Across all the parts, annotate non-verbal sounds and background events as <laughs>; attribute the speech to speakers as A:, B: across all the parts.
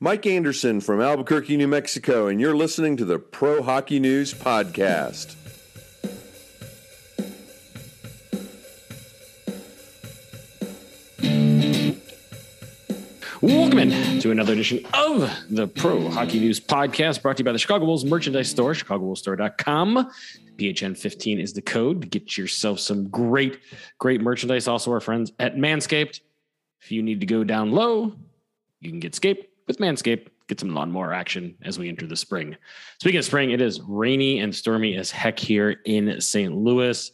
A: Mike Anderson from Albuquerque, New Mexico, and you're listening to the Pro Hockey News Podcast.
B: Welcome in to another edition of the Pro Hockey News Podcast brought to you by the Chicago Bulls merchandise store, chicagobullstore.com. PHN15 is the code to get yourself some great, great merchandise. Also, our friends at Manscaped. If you need to go down low, you can get Scape with Manscaped. Get some lawnmower action as we enter the spring. Speaking of spring, it is rainy and stormy as heck here in St. Louis.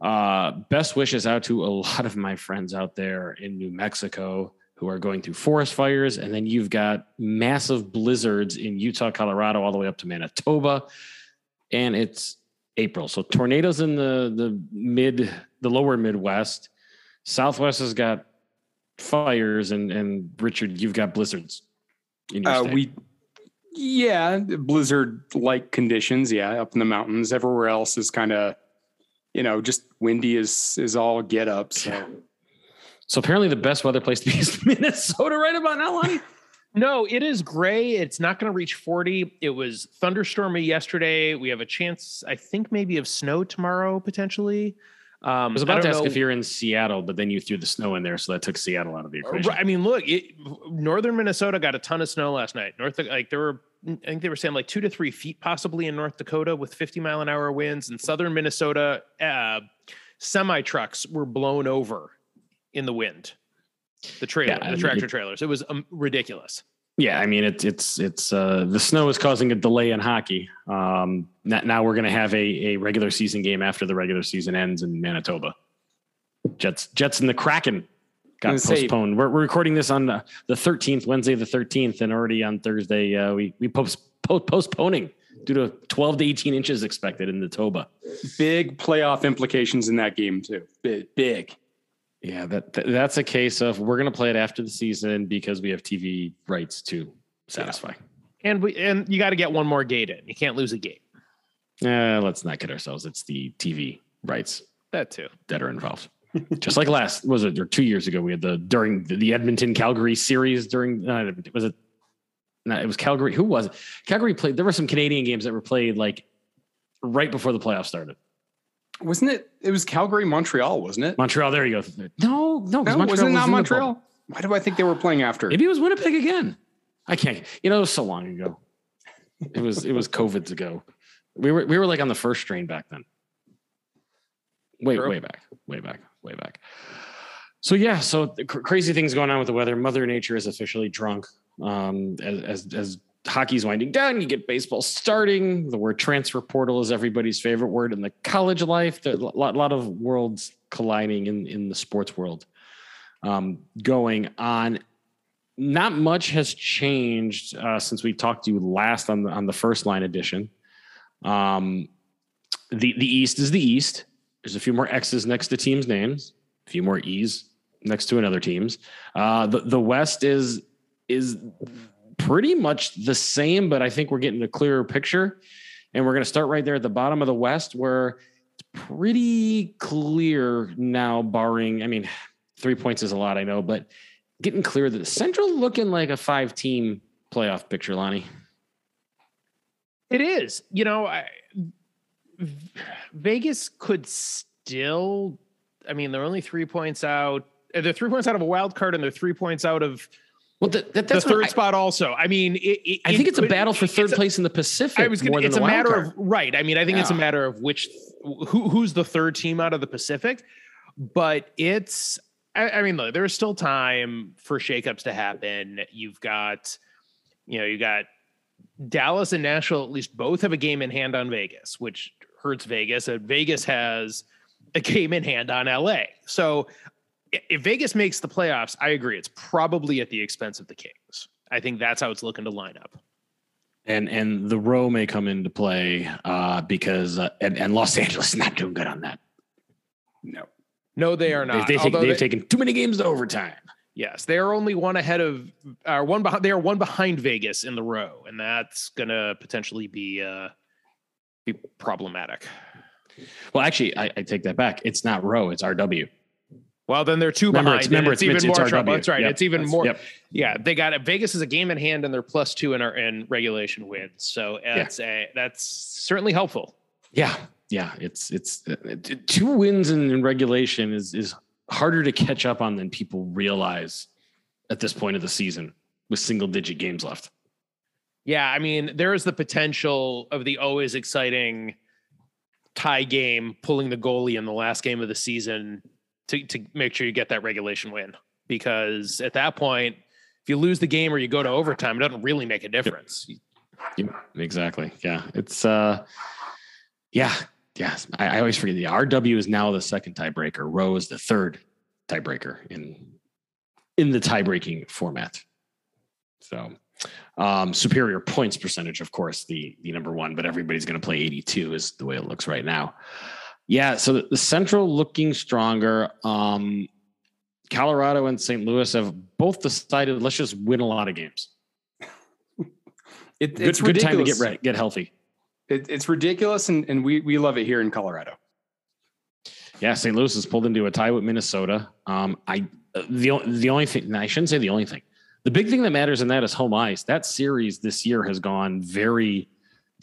B: Uh, best wishes out to a <laughs> lot of my friends out there in New Mexico who are going through forest fires. And then you've got massive blizzards in Utah, Colorado, all the way up to Manitoba. And it's April. So tornadoes in the, the mid, the lower Midwest. Southwest has got fires. And, and Richard, you've got blizzards. In your
C: Uh,
B: state.
C: we, yeah, blizzard like conditions. Yeah, up in the mountains. Everywhere else is kind of, you know, just windy is is all get up. So <laughs>
B: so apparently the best weather place to be is <laughs> Minnesota right about now, Lonnie.
D: No, it is gray. It's not going to reach 40. It was thunderstormy yesterday. We have a chance, I think, maybe of snow tomorrow potentially. Um,
B: I was
D: I
B: about to ask
D: know-
B: if you're in Seattle, but then you threw the snow in there, so that took Seattle out of the equation.
D: I mean, look, it, northern Minnesota got a ton of snow last night. North, like there were, I think they were saying like two to three feet possibly in North Dakota with 50 mile an hour winds. And southern Minnesota, uh, semi trucks were blown over in the wind. The trailer,
B: Yeah,
D: the
B: mean,
D: tractor
B: it-
D: trailers. It was um, ridiculous.
B: Yeah, I mean it's it's it's uh, the snow is causing a delay in hockey. Um, now, now we're going to have a, a regular season game after the regular season ends in Manitoba. Jets Jets and the Kraken got
C: gonna say-
B: postponed. We're, we're recording this on the the 13th, Wednesday the 13th, and already on Thursday uh, we we post, post, postponing due to 12 to 18 inches expected in the Toba.
C: big playoff implications in that game too. Big, big.
B: Yeah, that, that that's a case of we're going to play it after the season because we have TV rights to satisfy.
D: And we, and you got to get one more gate in. You can't lose a gate.
B: Uh, let's not kid ourselves. It's the TV rights
D: That too.
B: that are involved. Just like last was it or two years ago, we had the during the, the Edmonton Calgary series during uh, was it? No, it was Calgary. Who was it? Calgary played. There were some Canadian games that were played like right before the playoffs started.
C: Wasn't it? It was Calgary, Montreal, wasn't it?
B: Montreal. There you go. No, no, 'cause
C: No, was it
B: was
C: not
B: in
C: Montreal?
B: bubble.
C: Why do I think they were playing after?
B: Maybe it was Winnipeg again. I can't. You know, it was so long ago. It was it was COVID's ago. We were we were like on the first strain back then. Way
C: True.
B: way back, way back, way back. So yeah, so cr- crazy things going on with the weather. Mother Nature is officially drunk. Um, as as as hockey's winding down, you get baseball starting. The word transfer portal is everybody's favorite word in the college life. There a lot, lot of worlds colliding in in the sports world um, going on not much has changed uh, since we talked to you last on the on the first line edition. Um, the the East is the East. There's a few more X's next to teams' names, a few more E's next to another teams. Uh, the the West is is pretty much the same, but I think we're getting a clearer picture. And we're going to start right there at the bottom of the West, where it's pretty clear now, barring, I mean, three points is a lot, I know, but getting clear that the Central looking like a five team playoff picture, Lonnie.
D: It is. You know, I, Vegas could still. I mean, they're only three points out. They're three points out of a wild card, and they're three points out of
B: Well, that, that,
D: the third
B: I,
D: spot. Also, I mean, it, it,
B: I think it's a battle for third
D: a-
B: place in the Pacific.
D: I was gonna. It's
B: the
D: a matter
B: card.
D: of right. I mean, I think it's a matter of which who who's the third team out of the Pacific, but it's. I, I mean, look, there's still time for shakeups to happen. You've got, you know, you got Dallas and Nashville. At least both have a game in hand on Vegas, which hurts Vegas. And Vegas has a game in hand on LA. So if Vegas makes the playoffs, I agree. It's probably at the expense of the Kings. I think that's how it's looking to line up.
B: and and the row may come into play uh, because uh, and, and Los Angeles is not doing good on that.
C: No.
D: No, they are not.
B: they've, taken, they've
D: they-
B: taken too many games to overtime.
D: yes, they are only one ahead of, uh, one behind. They are one behind Vegas in the row, and that's gonna potentially be uh, be problematic.
B: Well, actually, I, I take that back. It's not row; it's RW.
D: Well, then they're two
B: Remember,
D: behind.
B: it's- remember,
D: it's,
B: it's-
D: even more
B: RW.
D: trouble. That's right.
B: Yep.
D: It's even
B: That's-
D: more.
B: yep.
D: Yeah, they got it. Vegas is a game in hand, and they're plus two in our in regulation wins. So that's a that's certainly helpful.
B: Yeah, yeah. It's it's uh, two wins in, in regulation is is harder to catch up on than people realize at this point of the season with single digit games left.
D: Yeah, I mean, there is the potential of the always exciting tie game pulling the goalie in the last game of the season to, to make sure you get that regulation win. Because at that point, if you lose the game or you go to overtime, it doesn't really make a difference.
B: Yeah, exactly. Yeah, it's uh, yeah, yes. I, I always forget the RW is now the second tiebreaker. Row is the third tiebreaker in in the tie-breaking format. So, um, superior points percentage, of course, the the number one, but everybody's going to play 82 is the way it looks right now. Yeah, so the, the Central looking stronger. Um, Colorado and St. Louis have both decided let's just win a lot of games. <laughs>
C: It,
B: Good,
C: it's
B: good time to get ready, get healthy.
C: It, it's ridiculous, and, and we we love it here in Colorado.
B: Yeah, St. Louis has pulled into a tie with Minnesota. Um, I uh, the the only thing I shouldn't say the only thing. The big thing that matters in that is home ice. That series this year has gone very.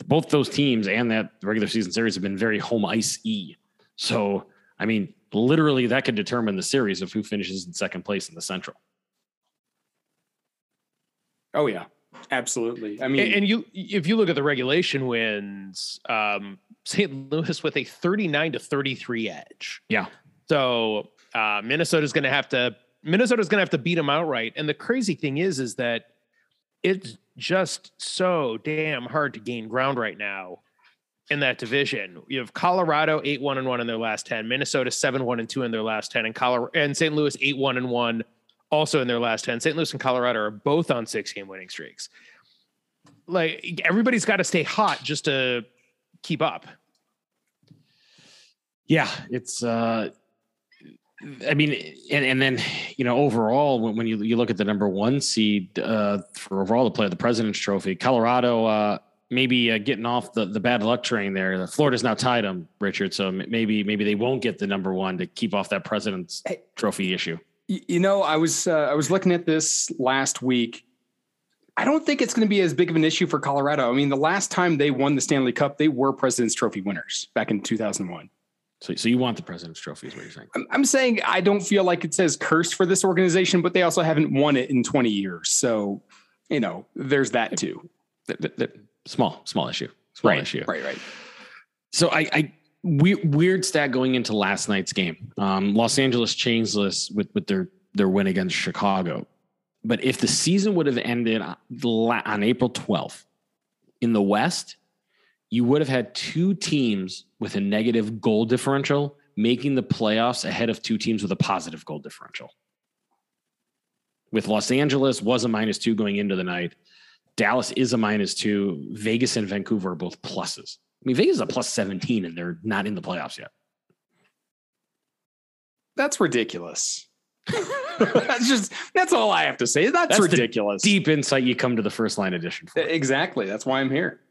B: Both those teams and that regular season series have been very home ice e. So I mean, literally, that could determine the series of who finishes in second place in the Central.
C: Oh yeah, absolutely. I mean,
D: And, and you, if you look at the regulation wins, um, St. Louis with a 39 to 33 edge.
B: Yeah.
D: So uh, Minnesota's going to have to Minnesota's going to have to beat them outright. And the crazy thing is, is that it's just so damn hard to gain ground right now in that division. You have Colorado eight one and one in their last ten, Minnesota seven one and two in their last ten, and Colorado and St. Louis eight one and one also in their last ten. St. Louis and Colorado are both on six game winning streaks. Like everybody's got to stay hot just to keep up.
B: Yeah, it's. uh I mean, and and then you know overall when, when you you look at the number one seed uh, for overall to play the President's Trophy, Colorado uh, maybe uh, getting off the the bad luck train there. Florida's now tied them, Richard. So maybe maybe they won't get the number one to keep off that President's
C: Hey.
B: Trophy issue.
C: you know, I was uh, I was looking at this last week. I don't think it's going to be as big of an issue for Colorado. I mean, the last time they won the Stanley Cup, they were President's Trophy winners back in 2001.
B: So so you want the President's Trophy is what you're saying?
C: I'm, saying I don't feel like it says cursed for this organization, but they also haven't won it in 20 years. So, you know, there's that too.
B: Th- th- th- Small small issue. Small issue.
C: Right, right.
B: So I, I we, weird stat going into last night's game. Um, Los Angeles changed this with with their their win against Chicago. But if the season would have ended on April 12th in the West, you would have had two teams with a negative goal differential making the playoffs ahead of two teams with a positive goal differential. With Los Angeles was a minus two going into the night. Dallas is a minus two. Vegas and Vancouver are both pluses. I mean, Vegas is a plus 17 and they're not in the playoffs yet.
C: That's ridiculous. <laughs> that's just that's all I have to say. That's,
B: That's
C: ridiculous.
B: Deep insight you come to the first line edition for.
C: Exactly. That's why I'm here.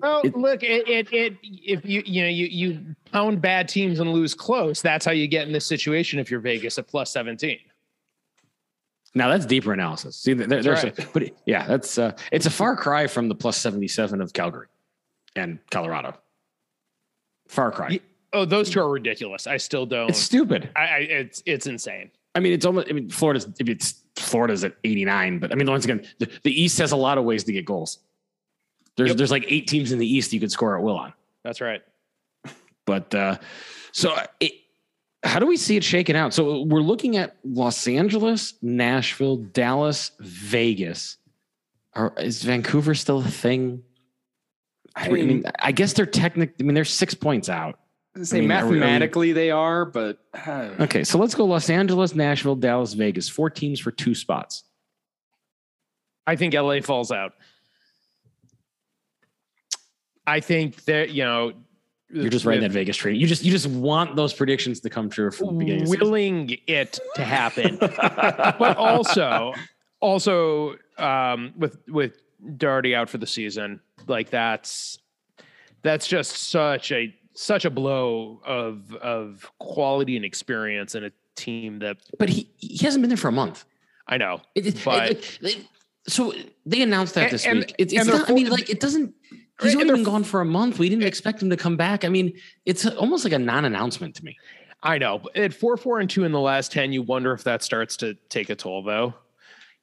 D: Well, look, it, it it if you you know you you pound bad teams and lose close, that's how you get in this situation if you're Vegas at plus 17.
B: Now that's deeper analysis. See, there, there's
D: That's
B: a, but yeah, that's uh, it's a far cry from the plus 77 of Calgary and Colorado. Far cry.
D: Oh, those two are ridiculous. I still don't.
B: It's stupid.
D: I, I it's it's insane.
B: I mean, it's almost. I mean, Florida's. If it's Florida's at 89, but I mean, once again, the, the East has a lot of ways to get goals. There's
D: Yep.
B: there's like eight teams in the East you could score at will on.
D: That's right.
B: But uh, so it, how do we see it shaking out? So we're looking at Los Angeles, Nashville, Dallas, Vegas. Are, is Vancouver still a thing? I mean, I guess they're technic. I mean, they're six points out.
C: say
B: I mean, are we- are we-
C: mathematically they are, but uh,
B: Okay, so let's go Los Angeles, Nashville, Dallas, Vegas. Four teams for two spots.
D: I think LA falls out. I think that you know
B: You're just riding that Vegas train. You just you just want those predictions to come true from the beginning. season.
D: willing it to happen, <laughs> but also also um, with with Doughty out for the season, like that's that's just such a such a blow of of quality and experience in a team that
B: But he he hasn't been there for a month.
D: I know.
B: It-
D: But-
B: it- it- so they announced that
D: And-
B: this
D: and-
B: week. It's, it's not, I mean, like it doesn't. He's only been gone for a month. We didn't expect him to come back. I mean, it's almost like a non-announcement to me.
D: I know. At four, four, and two in the last ten, you wonder if that starts to take a toll, though.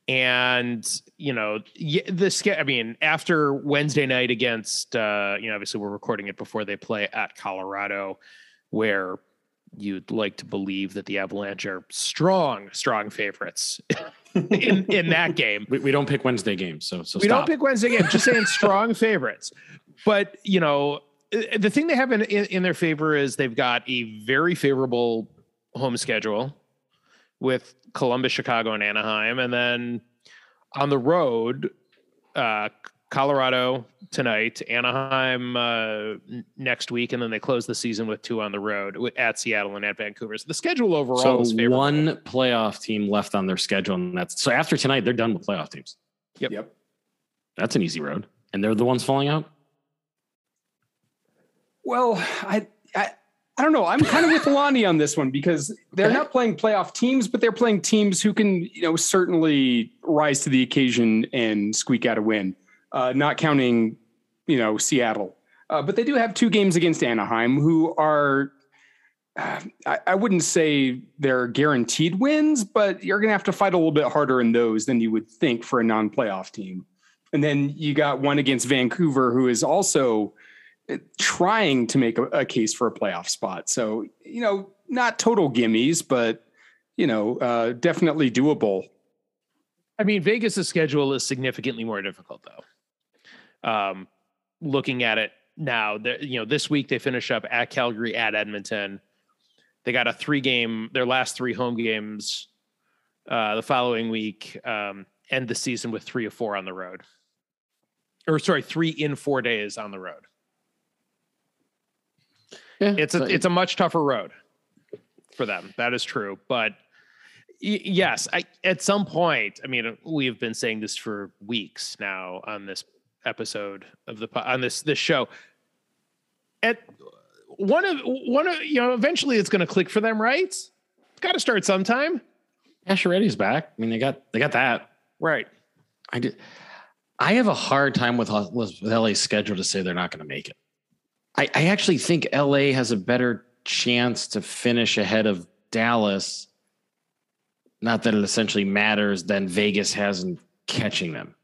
D: And you know, the I mean, after Wednesday night against, uh, you know, obviously we're recording it before they play at Colorado, where you'd like to believe that the Avalanche are strong, strong favorites <laughs> in in that game.
B: We, we don't pick Wednesday games, so so
D: we
B: stop.
D: don't pick Wednesday games. Just saying strong <laughs> favorites. But you know, the thing they have in, in in their favor is they've got a very favorable home schedule with Columbus, Chicago, and Anaheim, and then on the road, uh, Colorado tonight, Anaheim uh, next week, and then they close the season with two on the road at Seattle and at Vancouver. So the schedule overall
B: so
D: is favorable.
B: one playoff team left on their schedule, and that's so after tonight they're done with playoff teams.
D: Yep.
C: Yep.
B: That's an easy road, and they're the ones falling out.
C: Well, I, I I don't know. I'm kind of with <laughs> Lonnie on this one because they're not playing playoff teams, but they're playing teams who can, you know, certainly rise to the occasion and squeak out a win. Uh, not counting, you know, Seattle, uh, but they do have two games against Anaheim, who are. Uh, I, I wouldn't say they're guaranteed wins, but you're going to have to fight a little bit harder in those than you would think for a non-playoff team. And then you got one against Vancouver, who is also trying to make a, a case for a playoff spot. So, you know, not total gimmies, but, you know, uh, definitely doable.
D: I mean, Vegas' schedule is significantly more difficult, though. Um, looking at it now, you know, this week they finish up at Calgary, at Edmonton. They got a three-game, their last three home games. Uh, the following week, um, end the season with three or four on the road, or sorry, three in four days on the road.
B: Yeah,
D: It's a it's a much tougher road for them. That is true, but y- yes, I at some point. I mean, we've been saying this for weeks now on this episode of the on this this show. At one of one of you know, eventually it's going to click for them, right? It's got to start sometime,
B: Pacioretty's back. I mean, they got they got that.
D: right?
B: I did. I have a hard time with, with LA's schedule to say they're not going to make it. I, I actually think LA has a better chance to finish ahead of Dallas. Not that it essentially matters than Vegas has in catching them.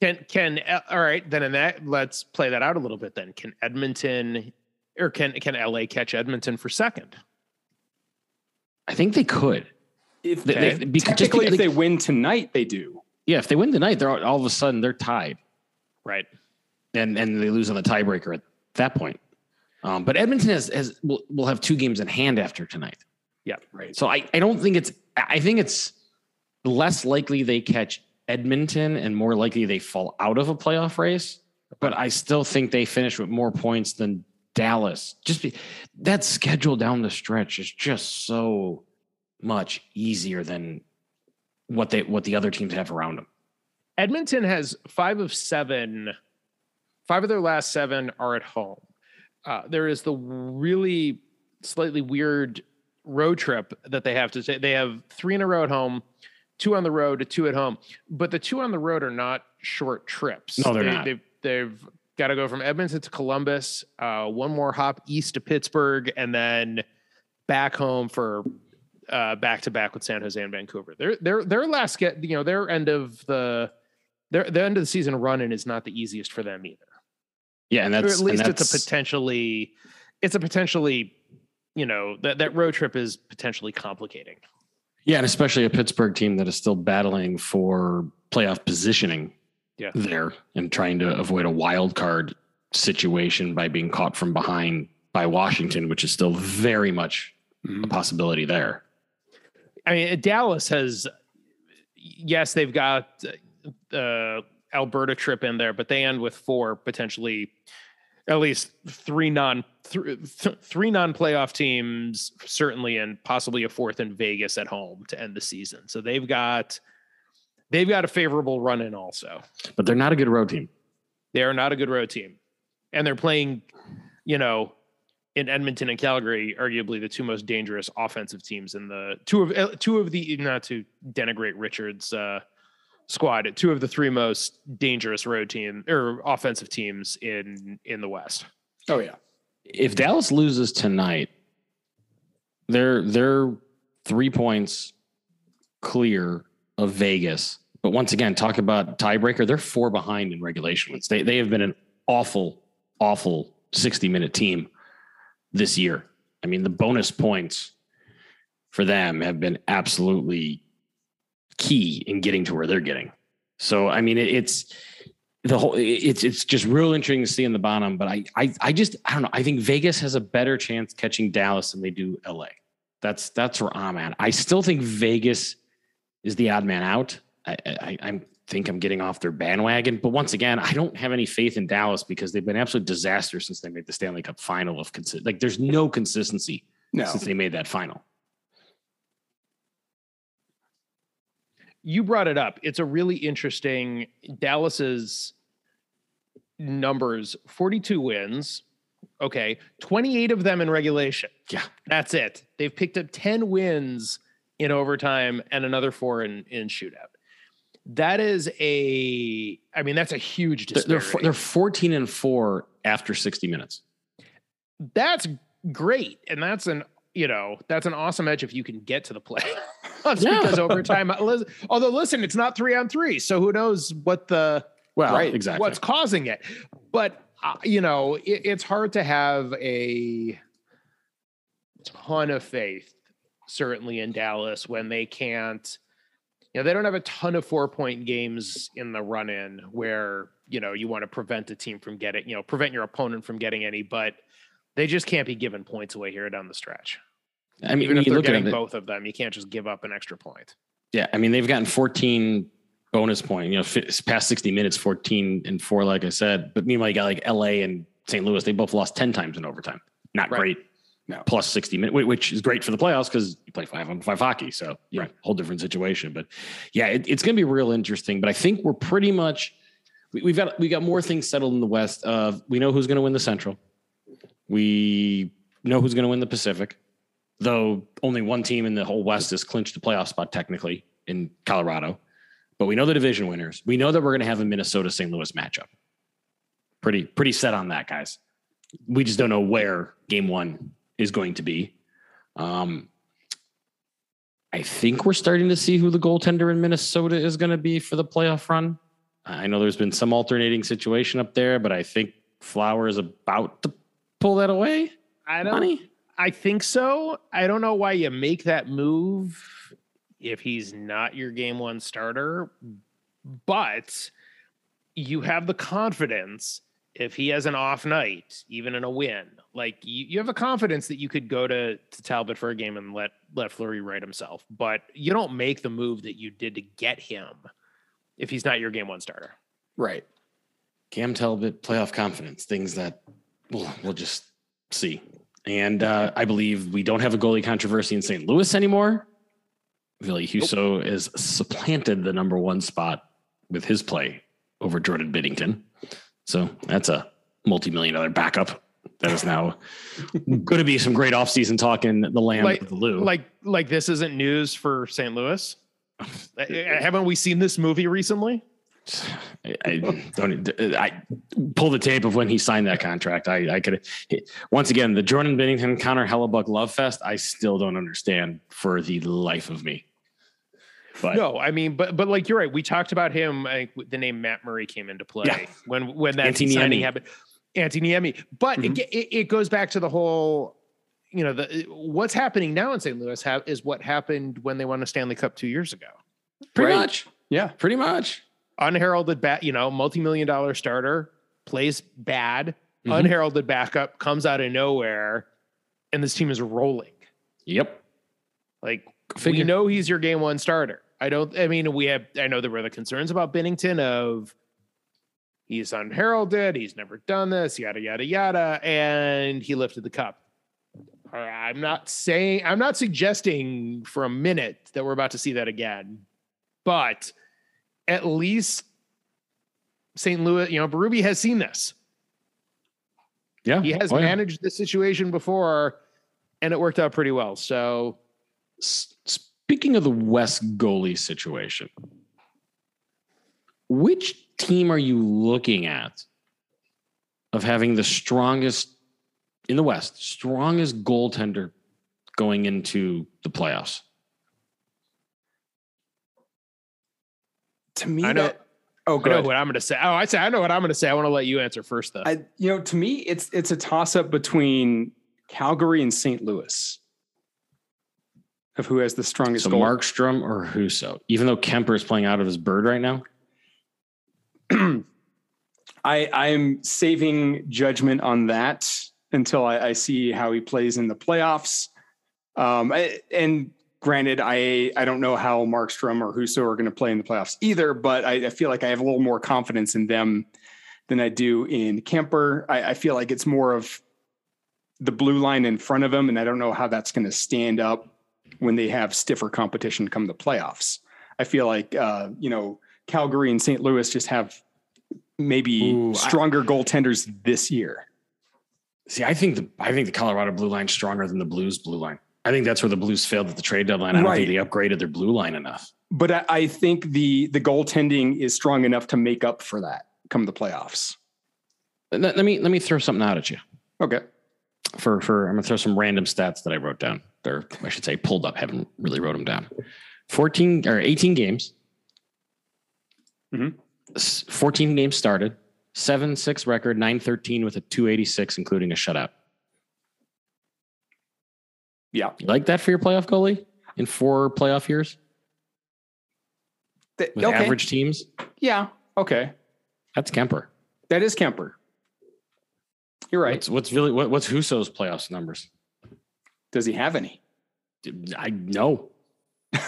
D: Can can uh, all right then? In that, let's play that out a little bit. Then can Edmonton or can can LA catch Edmonton for second?
B: I think they could.
C: If
B: They-
D: Okay.
B: they- because-
C: technically,
B: because-
C: if they win tonight, they do.
B: yeah, if they win tonight, they're all, all of a sudden they're tied,
D: Right.
B: and and they lose on the tiebreaker at that point. Um, but Edmonton has, has will, will have two games in hand after tonight. Yeah.
C: Right.
B: So I, I don't think it's I think it's less likely they catch Edmonton and more likely they fall out of a playoff race. But I still think they finish with more points than Dallas. Just be, that schedule down the stretch is just so much easier than what they what the other teams have around them.
D: Edmonton has five of seven. Five of their last seven are at home. Uh, there is the really slightly weird road trip that they have to take. They have three in a row at home, two on the road, two at home. But the two on the road are not short trips.
B: No, they're
D: they,
B: not.
D: They've, they've got to go from Edmonton to Columbus, uh, one more hop east to Pittsburgh, and then back home for uh, back to back with San Jose and Vancouver. Their their their last get you know their end of the their the end of the season running is not the easiest for them either.
B: Yeah, and
D: Or at least
B: and
D: it's a potentially it's a potentially you know that that road trip is potentially complicating.
B: Yeah, and especially a Pittsburgh team that is still battling for playoff positioning
D: Yeah.
B: there and trying to avoid a wild card situation by being caught from behind by Washington, which is still very much mm-hmm. a possibility there.
D: I mean, Dallas has, yes, they've got the Alberta trip in there, but they end with four potentially, at least three non th- th- three non playoff teams, certainly, and possibly a fourth in Vegas at home to end the season. So they've got they've got a favorable run in also.
B: But they're not a good road team.
D: They are not a good road team, and they're playing, you know, in Edmonton and Calgary, arguably the two most dangerous offensive teams in the two of uh, two of the not to denigrate Richards' uh, squad, at two of the three most dangerous road team or offensive teams in in the West.
C: Oh yeah.
B: If Dallas loses tonight, they're they're three points clear of Vegas. But once again, talk about tiebreaker. They're four behind in regulation wins. They they have been an awful, awful 60 minute team this year. I mean, the bonus points for them have been absolutely key in getting to where they're getting. So, I mean, it, it's the whole. It's it's just real interesting to see in the bottom. But I I I just I don't know. I think Vegas has a better chance catching Dallas than they do LA. That's that's where I'm at. I still think Vegas is the odd man out. I, I, I think I'm getting off their bandwagon, but once again, I don't have any faith in Dallas because they've been absolute disaster since they made the Stanley Cup final. Of consi- like, there's no consistency
C: No.
B: since they made that final.
D: You brought it up. It's a really interesting Dallas's numbers 42 wins. Okay. 28 of them in regulation.
B: Yeah.
D: That's it. They've picked up 10 wins in overtime and another four in, in shootout. That is a, I mean, that's a huge
B: They're they're, they're 14 and four after 60 minutes.
D: that's great. And that's an, you know, that's an awesome edge if you can get to the play. <laughs>
B: Yeah.
D: because overtime, although listen, it's not three on three. So who knows what the,
B: Well,
C: Right.
B: exactly.
D: what's causing it. But uh, you know, it, it's hard to have a ton of faith, certainly in Dallas, when they can't. You know, they don't have a ton of four point games in the run in where you know you want to prevent a team from getting, you know, prevent your opponent from getting any, but they just can't be giving points away here down the stretch.
B: I mean,
D: Even if
B: you
D: they're
B: look at
D: getting
B: it,
D: both of them, you can't just give up an extra point.
B: Yeah, I mean they've gotten 14 bonus point. You know, fi- past 60 minutes, 14 and four, like I said. But meanwhile, you got like LA and St. Louis. They both lost 10 times in overtime. Not
C: Right.
B: great.
C: No.
B: Plus 60 minutes, which is great for the playoffs because you play five on five hockey. So yeah,
C: Right.
B: whole different situation. But yeah, it, it's going to be real interesting. But I think we're pretty much we, we've got we got more things settled in the West. Uh, we know who's going to win the Central. We know who's going to win the Pacific, though only one team in the whole West has clinched the playoff spot technically in Colorado. But we know the division winners. We know that we're going to have a Minnesota St. Louis matchup. Pretty pretty set on that, guys. We just don't know where game one is going to be. Um, I think we're starting to see who the goaltender in Minnesota is going to be for the playoff run. I know there's been some alternating situation up there, but I think Flower is about to pull that away.
D: I don't
B: Money?
D: I think so. I don't know why you make that move if he's not your game one starter, but you have the confidence if he has an off night, even in a win. Like you, you have a confidence that you could go to, to Talbot for a game and let let Fleury right himself, but you don't make the move that you did to get him if he's not your game one starter.
C: Right.
B: Cam Talbot, playoff confidence, things that we'll, we'll just see. And uh, I believe we don't have a goalie controversy in St. Louis anymore. Ville Husso has supplanted the number one spot with his play over Jordan Binnington. So that's a multi-million dollar backup. That is now <laughs> going to be some great offseason talk in the land
D: Like-
B: of the Lou.
D: Like like this isn't news for St. Louis. Uh, <sighs> Haven't we seen this movie recently?
B: I, I don't. I pull the tape of when he signed that contract. I, I could. Once again, the Jordan Binnington Connor Hellebuyck love fest. I still don't understand for the life of me. But
D: No, I mean, but but like you're right. We talked about him. I think the name Matt Murray came into play
B: Yeah.
D: when when that
B: Antti
D: signing
B: Niemi.
D: happened. Antti Niemi, but
C: Mhm.
D: it, it, it goes back to the whole. You know, the what's happening now in St. Louis ha- is what happened when they won a Stanley Cup two years ago.
B: pretty
C: Right.
B: much,
C: Yeah.
B: pretty much.
D: Unheralded bat, you know, multi-million dollar starter plays bad.
B: Mhm.
D: Unheralded backup comes out of nowhere, and this team is rolling.
B: Yep.
D: Like
B: Figure.
D: we know he's your game one starter. I don't. I mean, we have. I know there were the concerns about Binnington of he's unheralded. He's never done this. Yada yada yada, and he lifted the cup. I'm not saying. I'm not suggesting for a minute that we're about to see that again, but at least St. Louis, you know, Berube has seen this.
B: Yeah.
D: He has
B: Oh, yeah.
D: managed this situation before and it worked out pretty well. So
B: Speaking of the West goalie situation, which team are you looking at of having the strongest in the West, strongest goaltender going into the playoffs?
C: To me,
D: I know-
C: that, oh,
D: I know
C: good.
D: what I'm going to say. Oh, I say I know what I'm going to say. I want to let you answer first, though.
C: I, you know, to me, it's it's a toss up between Calgary and St. Louis of who has the strongest
B: So
C: goal.
B: Markstrom or Husso, even though Kuemper is playing out of his bird right now. <clears throat>
C: I I'm saving judgment on that until I, I see how he plays in the playoffs. Um, I, and granted, I I don't know how Markstrom or Husso are going to play in the playoffs either, but I, I feel like I have a little more confidence in them than I do in Kuemper. I, I feel like it's more of the blue line in front of them, and I don't know how that's going to stand up when they have stiffer competition come the playoffs. I feel like uh, you know Calgary and St. Louis just have maybe
B: Ooh, I-
C: stronger goaltenders this year.
B: See, I think the I think the Colorado blue line's stronger than the Blues blue line. I think that's where the Blues failed at the trade deadline. I don't think they upgraded their blue line enough.
C: But I, I think the the goaltending is strong enough to make up for that come the playoffs.
B: Let, let me let me throw something out at you.
C: Okay.
B: For for I'm gonna throw some random stats that I wrote down. Or I should say pulled up. Haven't really wrote them down. 14 or 18 games.
C: Mhm.
B: 14 games started. Seven six record, nine thirteen with a 286, including a shutout.
C: Yeah.
B: You like that for your playoff goalie in four playoff years
C: Th-
B: with
C: okay.
B: average teams?
C: Yeah. Okay.
B: That's Kuemper.
C: That is Kuemper. You're right.
B: What's what's really what, what's Husso's playoffs numbers?
C: Does he have any?
B: I know <laughs>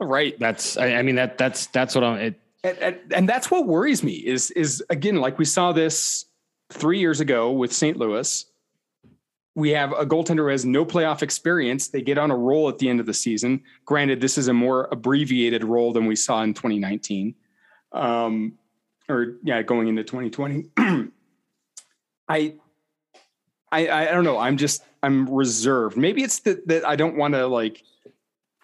C: right.
B: that's I, I mean that that's that's what I'm. It,
C: And, and, and that's what worries me is is again like we saw this three years ago with St. Louis. We have a goaltender who has no playoff experience. They get on a roll at the end of the season. Granted, this is a more abbreviated role than we saw in 2019, um, or yeah, going into 2020. <clears throat> I, I, I don't know. I'm just I'm reserved. Maybe it's that that I don't want to like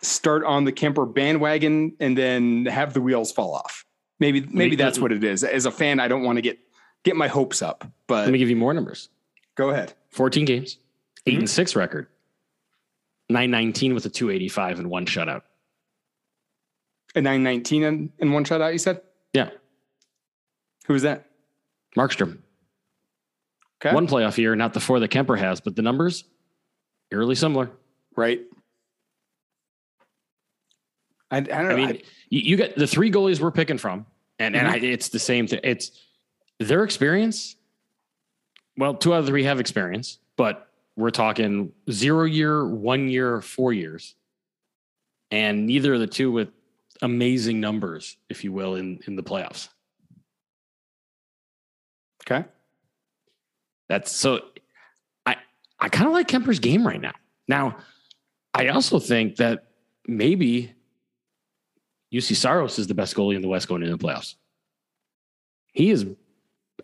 C: start on the Kuemper bandwagon and then have the wheels fall off. Maybe maybe that's what it is. As a fan, I don't want to get get my hopes up. But
B: let me give you more numbers.
C: go ahead.
B: 14 games, 8
C: Mhm.
B: and six record, nine nineteen with a two eighty five and one shutout.
C: A nine nineteen and, and one shutout. You said
B: Yeah,
C: who was that?
B: Markstrom.
C: Okay,
B: One playoff year, not the four that Kuemper has, but the numbers eerily similar.
C: right. I, I don't know.
B: I mean, you, you get the three goalies we're picking from, and and I, it's the same thing. It's their experience. Well, two out of three have experience, but we're talking zero year, one year, four years, and neither of the two with amazing numbers, if you will, in in the playoffs.
C: okay.
B: That's so. I I kind of like Kuemper's game right now. Now, I also think that maybe Juuse Saros is the best goalie in the West going into the playoffs. He is,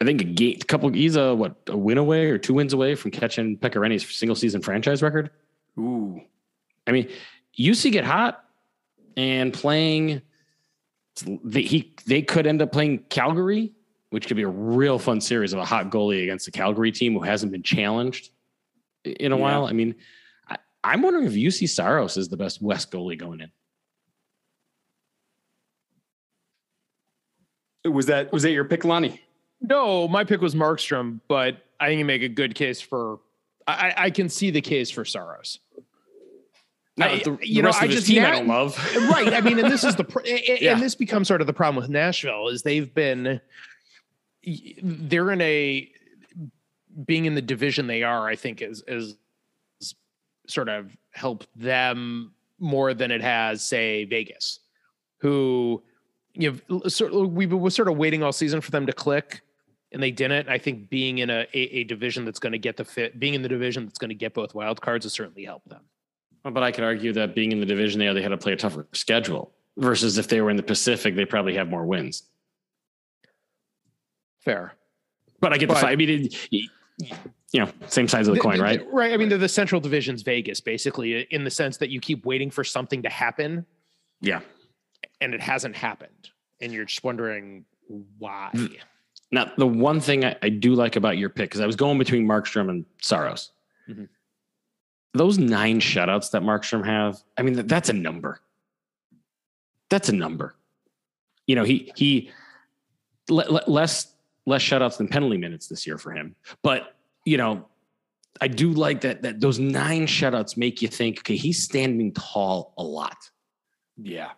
B: I think, a, ga- couple. He's a what a win away or two wins away from catching Pekka Rinne's single season franchise record.
C: Ooh.
B: I mean, Juuse get hot and playing. They, he they could end up playing Calgary, which could be a real fun series of a hot goalie against a Calgary team who hasn't been challenged in a
C: Yeah.
B: while. I mean, I, I'm wondering if Juuse Saros is the best West goalie going in.
C: Was that was that your pick, Lonnie?
D: No, my pick was Markstrom, but I think you make a good case for. I, I can see the case for Saros.
B: Now,
D: I-
B: the,
D: you
B: the
D: know,
B: rest
D: I just
B: team I don't love. <laughs>
D: right. I mean, and this is the pr- a- a-
B: Yeah.
D: and this becomes sort of the problem with Nashville is they've been they're in a being in the division they are. I think is is sort of helped them more than it has, say, Vegas, who you know sort of, we were sort of waiting all season for them to click. And they didn't. I think being in a, a, a division that's going to get the fit, being in the division that's going to get both wild cards, has certainly helped them.
B: But I could argue that being in the division there, they had to play a tougher schedule versus if they were in the Pacific, they probably have more wins.
C: Fair.
B: But I get the
D: But-
B: side. I mean, it, you know, same size of the coin, right?
D: Right. I mean, they're the Central Division's Vegas, basically, in the sense that you keep waiting for something to happen
B: Yeah.
D: and it hasn't happened. And you're just wondering why.
B: Now, the one thing I, I do like about your pick, because I was going between Markstrom and Saros.
D: Mhm.
B: Those nine shutouts that Markstrom have, I mean, that's a number. That's a number. You know, he he le- le- less less shutouts than penalty minutes this year for him. But you know, I do like that that those nine shutouts make you think, okay, he's standing tall a lot.
C: Yeah.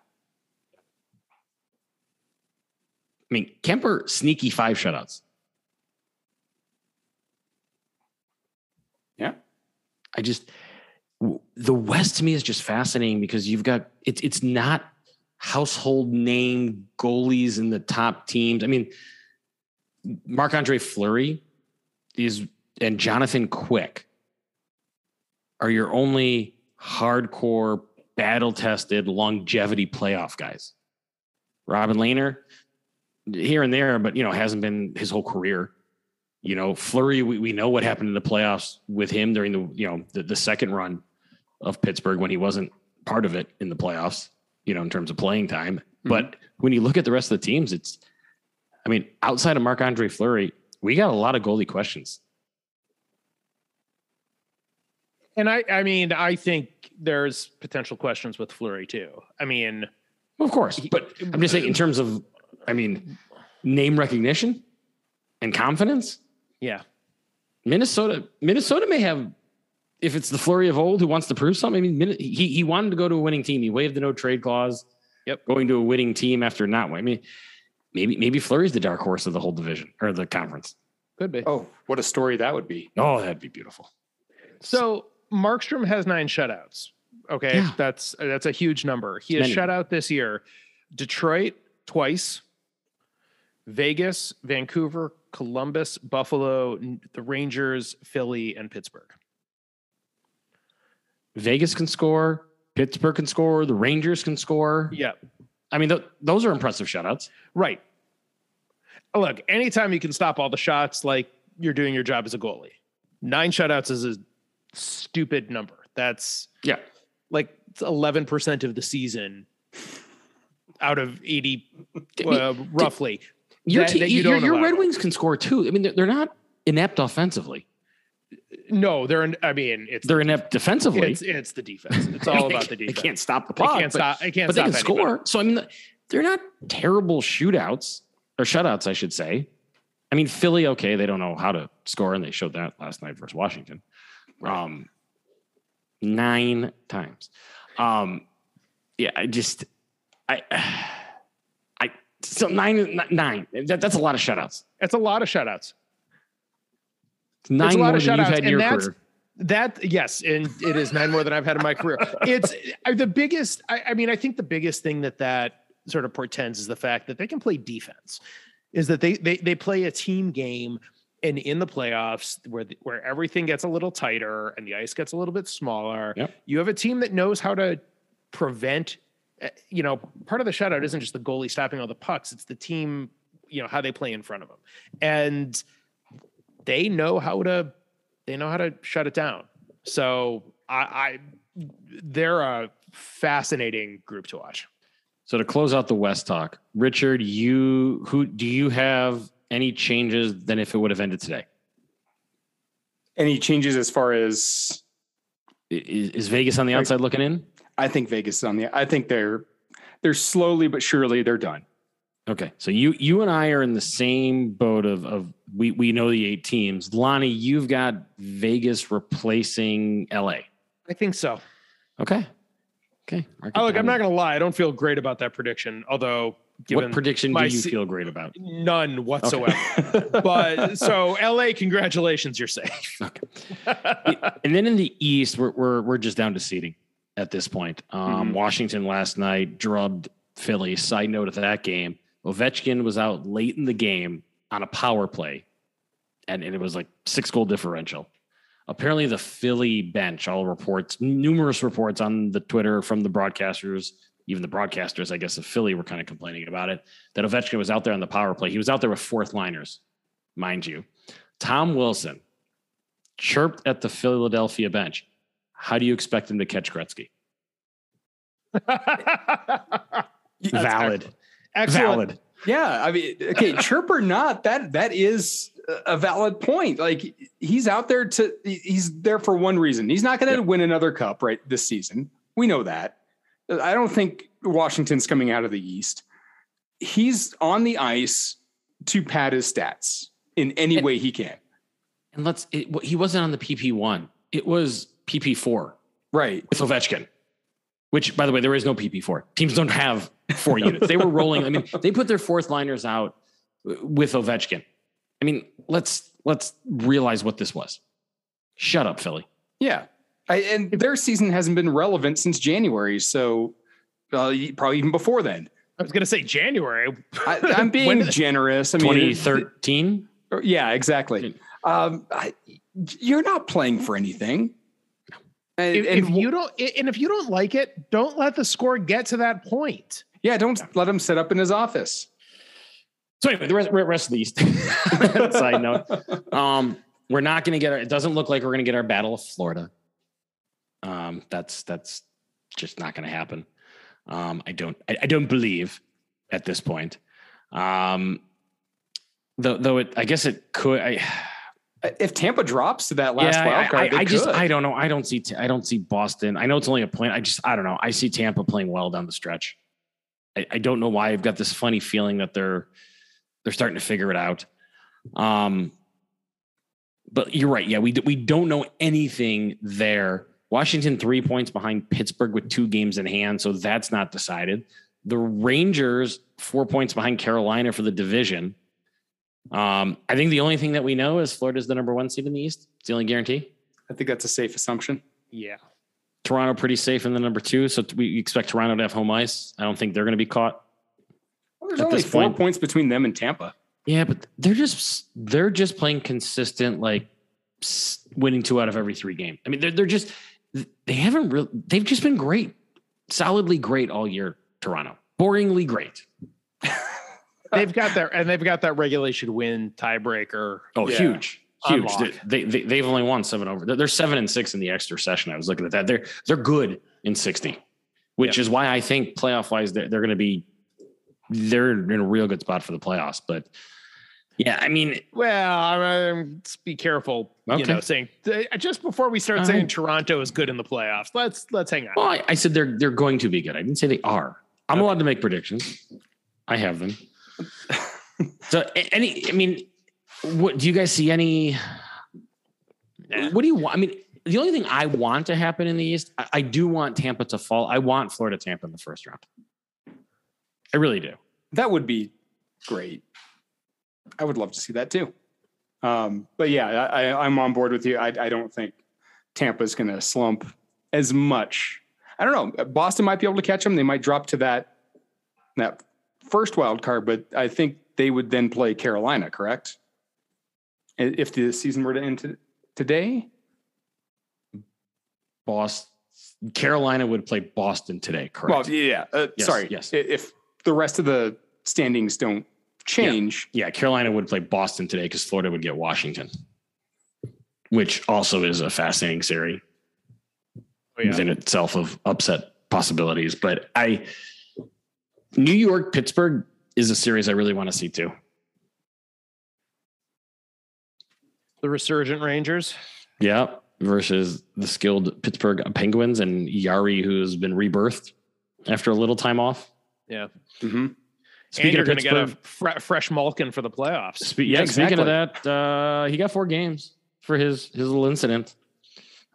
B: I mean, Kuemper sneaky five shutouts.
C: Yeah.
B: I just the West to me is just fascinating because you've got it's it's not household name goalies in the top teams. I mean, Marc Andre Fleury is and Jonathan Quick are your only hardcore battle tested longevity playoff guys. Robin Lehner, here and there, but you know, hasn't been his whole career. You know, Fleury, we, we know what happened in the playoffs with him during the you know the, the second run of Pittsburgh when he wasn't part of it in the playoffs, you know, in terms of playing time. Mm-hmm. But when you look at the rest of the teams, it's I mean, outside of Marc Andre Fleury, we got a lot of goalie questions.
D: And I, I mean, I think there's potential questions with Fleury too. I mean,
B: Of course, but I'm just saying in terms of, I mean, name recognition and confidence.
D: yeah,
B: Minnesota, Minnesota may have, if it's the Fleury of old who wants to prove something. I mean, he he wanted to go to a winning team. He waived the no trade clause.
D: Yep.
B: going to a winning team after not. winning. I mean, maybe maybe Fleury's the dark horse of the whole division or the conference.
D: could be.
C: Oh, what a story that would be.
B: Oh, that'd be beautiful.
D: So Markstrom has nine shutouts. Okay,
B: Yeah.
D: that's that's a huge number. He has
B: Many.
D: shut out this year Detroit twice, Vegas, Vancouver, Columbus, Buffalo, the Rangers, Philly, and Pittsburgh.
B: Vegas can score. Pittsburgh can score. The Rangers can score.
D: Yeah,
B: I mean, th- those are impressive shutouts.
D: right. Look, anytime you can stop all the shots, like you're doing your job as a goalie. Nine shutouts is a stupid number. That's
B: Yeah.
D: like eleven percent of the season out of eighty, uh, roughly.
B: Your,
D: that-
B: te-
D: that you
B: your, your. Red Wings can score too. I mean, they're, they're not inept offensively.
D: No, they're. In, I mean, it's
B: They're inept defensively.
D: it's it's the defense. It's all <laughs> about the defense.
B: They can't stop the puck.
D: They can't
B: but-
D: stop. They can't
B: but they can
D: anybody.
B: score. So I mean, they're not terrible shootouts or shutouts, I should say. I mean, Philly, okay, they don't know how to score, and they showed that last night versus Washington, um, nine times. Um, yeah, I just, I, I, so nine, nine. That, that's a lot of shutouts.
D: That's a lot of shutouts.
B: Nine
D: a lot
B: more
D: of
B: than you've had in
D: and
B: your career.
D: That yes, and it is nine more than I've had in my career. It's the biggest. I, I mean, I think the biggest thing that that sort of portends is the fact that they can play defense. Is that they they they play a team game, and in the playoffs where the, where everything gets a little tighter and the ice gets a little bit smaller,
B: Yep.
D: you have a team that knows how to prevent. Uh, You know, part of the shutout isn't just the goalie stopping all the pucks; it's the team. You know how they play in front of them, and they know how to they know how to shut it down. So I, I they're a fascinating group to watch.
B: So to close out the West talk, Richard, you who do you have any changes than if it would have ended today?
C: Any changes as far as
B: Is, is Vegas on the outside looking in?
C: I think Vegas is on the I think they're they're slowly but surely they're done.
B: Okay, so you you and I are in the same boat of of we we know the eight teams. Lonnie, you've got Vegas replacing LA.
D: I think so.
B: Okay, okay.
D: Oh, look. I'm not going to lie. I don't feel great about that prediction, although given
B: What prediction do you
D: se-
B: feel great about?
D: none whatsoever. <laughs> but so LA, congratulations, you're safe. Okay. <laughs>
B: And then in the East, we're we're we're just down to seeding at this point. Um,
C: Mhm.
B: Washington last night drubbed Philly. Side note of that game: Ovechkin was out late in the game on a power play, and, and it was like six goal differential. Apparently, the Philly bench, all reports, numerous reports on the Twitter from the broadcasters, even the broadcasters, I guess, of Philly were kind of complaining about it. That Ovechkin was out there on the power play. He was out there with fourth liners mind you. Tom Wilson chirped at the Philadelphia bench. How do you expect him to catch Gretzky? <laughs> Valid.
D: Excellent.
B: Valid.
C: Yeah, I mean, okay, <laughs> chirp or not, that that is a valid point. Like he's out there to he's there for one reason. He's not going to
B: Yep.
C: win another cup right this season. We know that. I don't think Washington's coming out of the East. He's on the ice to pad his stats in any
B: And-
C: way he can.
B: And let's, it, he wasn't on the PP1. It was PP4
C: Right.
B: with Ovechkin, which, by the way, there is no PP4. Teams don't have four <laughs> units. They were rolling. I mean, they put their fourth liners out with Ovechkin. I mean, let's let's realize what this was. Shut up, Philly.
C: Yeah. I, and their season hasn't been relevant since January. So uh, probably even before then.
D: I was going to say January.
C: I, I'm <laughs> being
D: did-
C: generous. I mean,
B: 2013.
C: Yeah, exactly. Um, I, you're not playing for anything. And,
D: If,
C: and
D: if you don't, and if you don't like it, don't let the score get to that point.
C: yeah, don't let him sit up in his office.
B: So anyway, the rest, rest of the East. <laughs> Side note, <laughs> um, we're not going to get. Our, it doesn't look like we're going to get our Battle of Florida. Um, that's that's just not going to happen. Um, I don't. I, I don't believe at this point. Um, though, though it, I guess it could. I,
C: If Tampa drops to that last
B: yeah,
C: wild
B: I,
C: card,
B: I,
C: they
B: I just I don't know. I don't see I don't see Boston. I know it's only a point. I just I don't know. I see Tampa playing well down the stretch. I, I don't know why. I've got this funny feeling that they're they're starting to figure it out. Um, but you're right. Yeah, we we don't know anything there. Washington three points behind Pittsburgh with two games in hand, so that's not decided. The Rangers four points behind Carolina for the division. Um, I think the only thing that we know is Florida's the number one seed in the East. It's the only guarantee.
C: I think that's a safe assumption.
D: Yeah.
B: Toronto pretty safe in the number two, so we expect Toronto to have home ice. I don't think they're going to be caught.
C: Well, there's
B: At
C: only
B: this
C: four
B: point-
C: points between them and Tampa.
B: Yeah, but they're just they're just playing consistent, like winning two out of every three games. I mean, they're they're just they haven't really they've just been great, solidly great all year. Toronto, boringly great. <laughs>
D: They've got that, and they've got that regulation win tiebreaker.
B: Oh,
C: Yeah.
B: huge, huge.
D: Unlock.
B: They, they they've only won seven over. They're, they're seven and six in the extra session. I was looking at that. They're they're good in sixty, which is why I think playoff wise they're, they're going to be they're in a real good spot for the playoffs. But yeah, I mean,
D: Well, I'm, let's be careful. You know, saying uh, just before we start
B: All
D: saying
B: right.
D: Toronto is good in the playoffs. Let's let's hang on.
B: well, I, I said they're they're going to be good. I didn't say they are. I'm allowed to make predictions. I have them. <laughs> so any, I mean, what do you guys see any? What do you want? I mean, the only thing I want to happen in the East, I, I do want Tampa to fall. I want Florida Tampa in the first round. I really do.
C: That would be great. I would love to see that too. Um, but yeah, I, I'm on board with you. I, I don't think Tampa's going to slump as much. I don't know. Boston might be able to catch them. They might drop to that that first wild card, but I think they would then play Carolina. Correct? If the season were to end to, today,
B: Boston, Carolina would play Boston today, correct?
C: well, yeah. Uh,
B: Yes,
C: sorry.
B: yes.
C: If the rest of the standings don't change,
B: yeah, Carolina would play Boston today because Florida would get Washington, which also is a fascinating series
D: Oh, yeah.
B: within itself of upset possibilities. But I, New York Pittsburgh is a series I really want to see too.
D: The resurgent Rangers.
B: Yeah, versus the skilled Pittsburgh Penguins and Yari, who's been rebirthed after a little time off.
D: Yeah.
C: Mhm.
D: and you're going to get a
B: Pittsburgh,
D: fre- fresh Malkin for the playoffs.
B: spe- yeah,
C: Yeah,
B: speaking of that, uh, he got four games for his his little incident.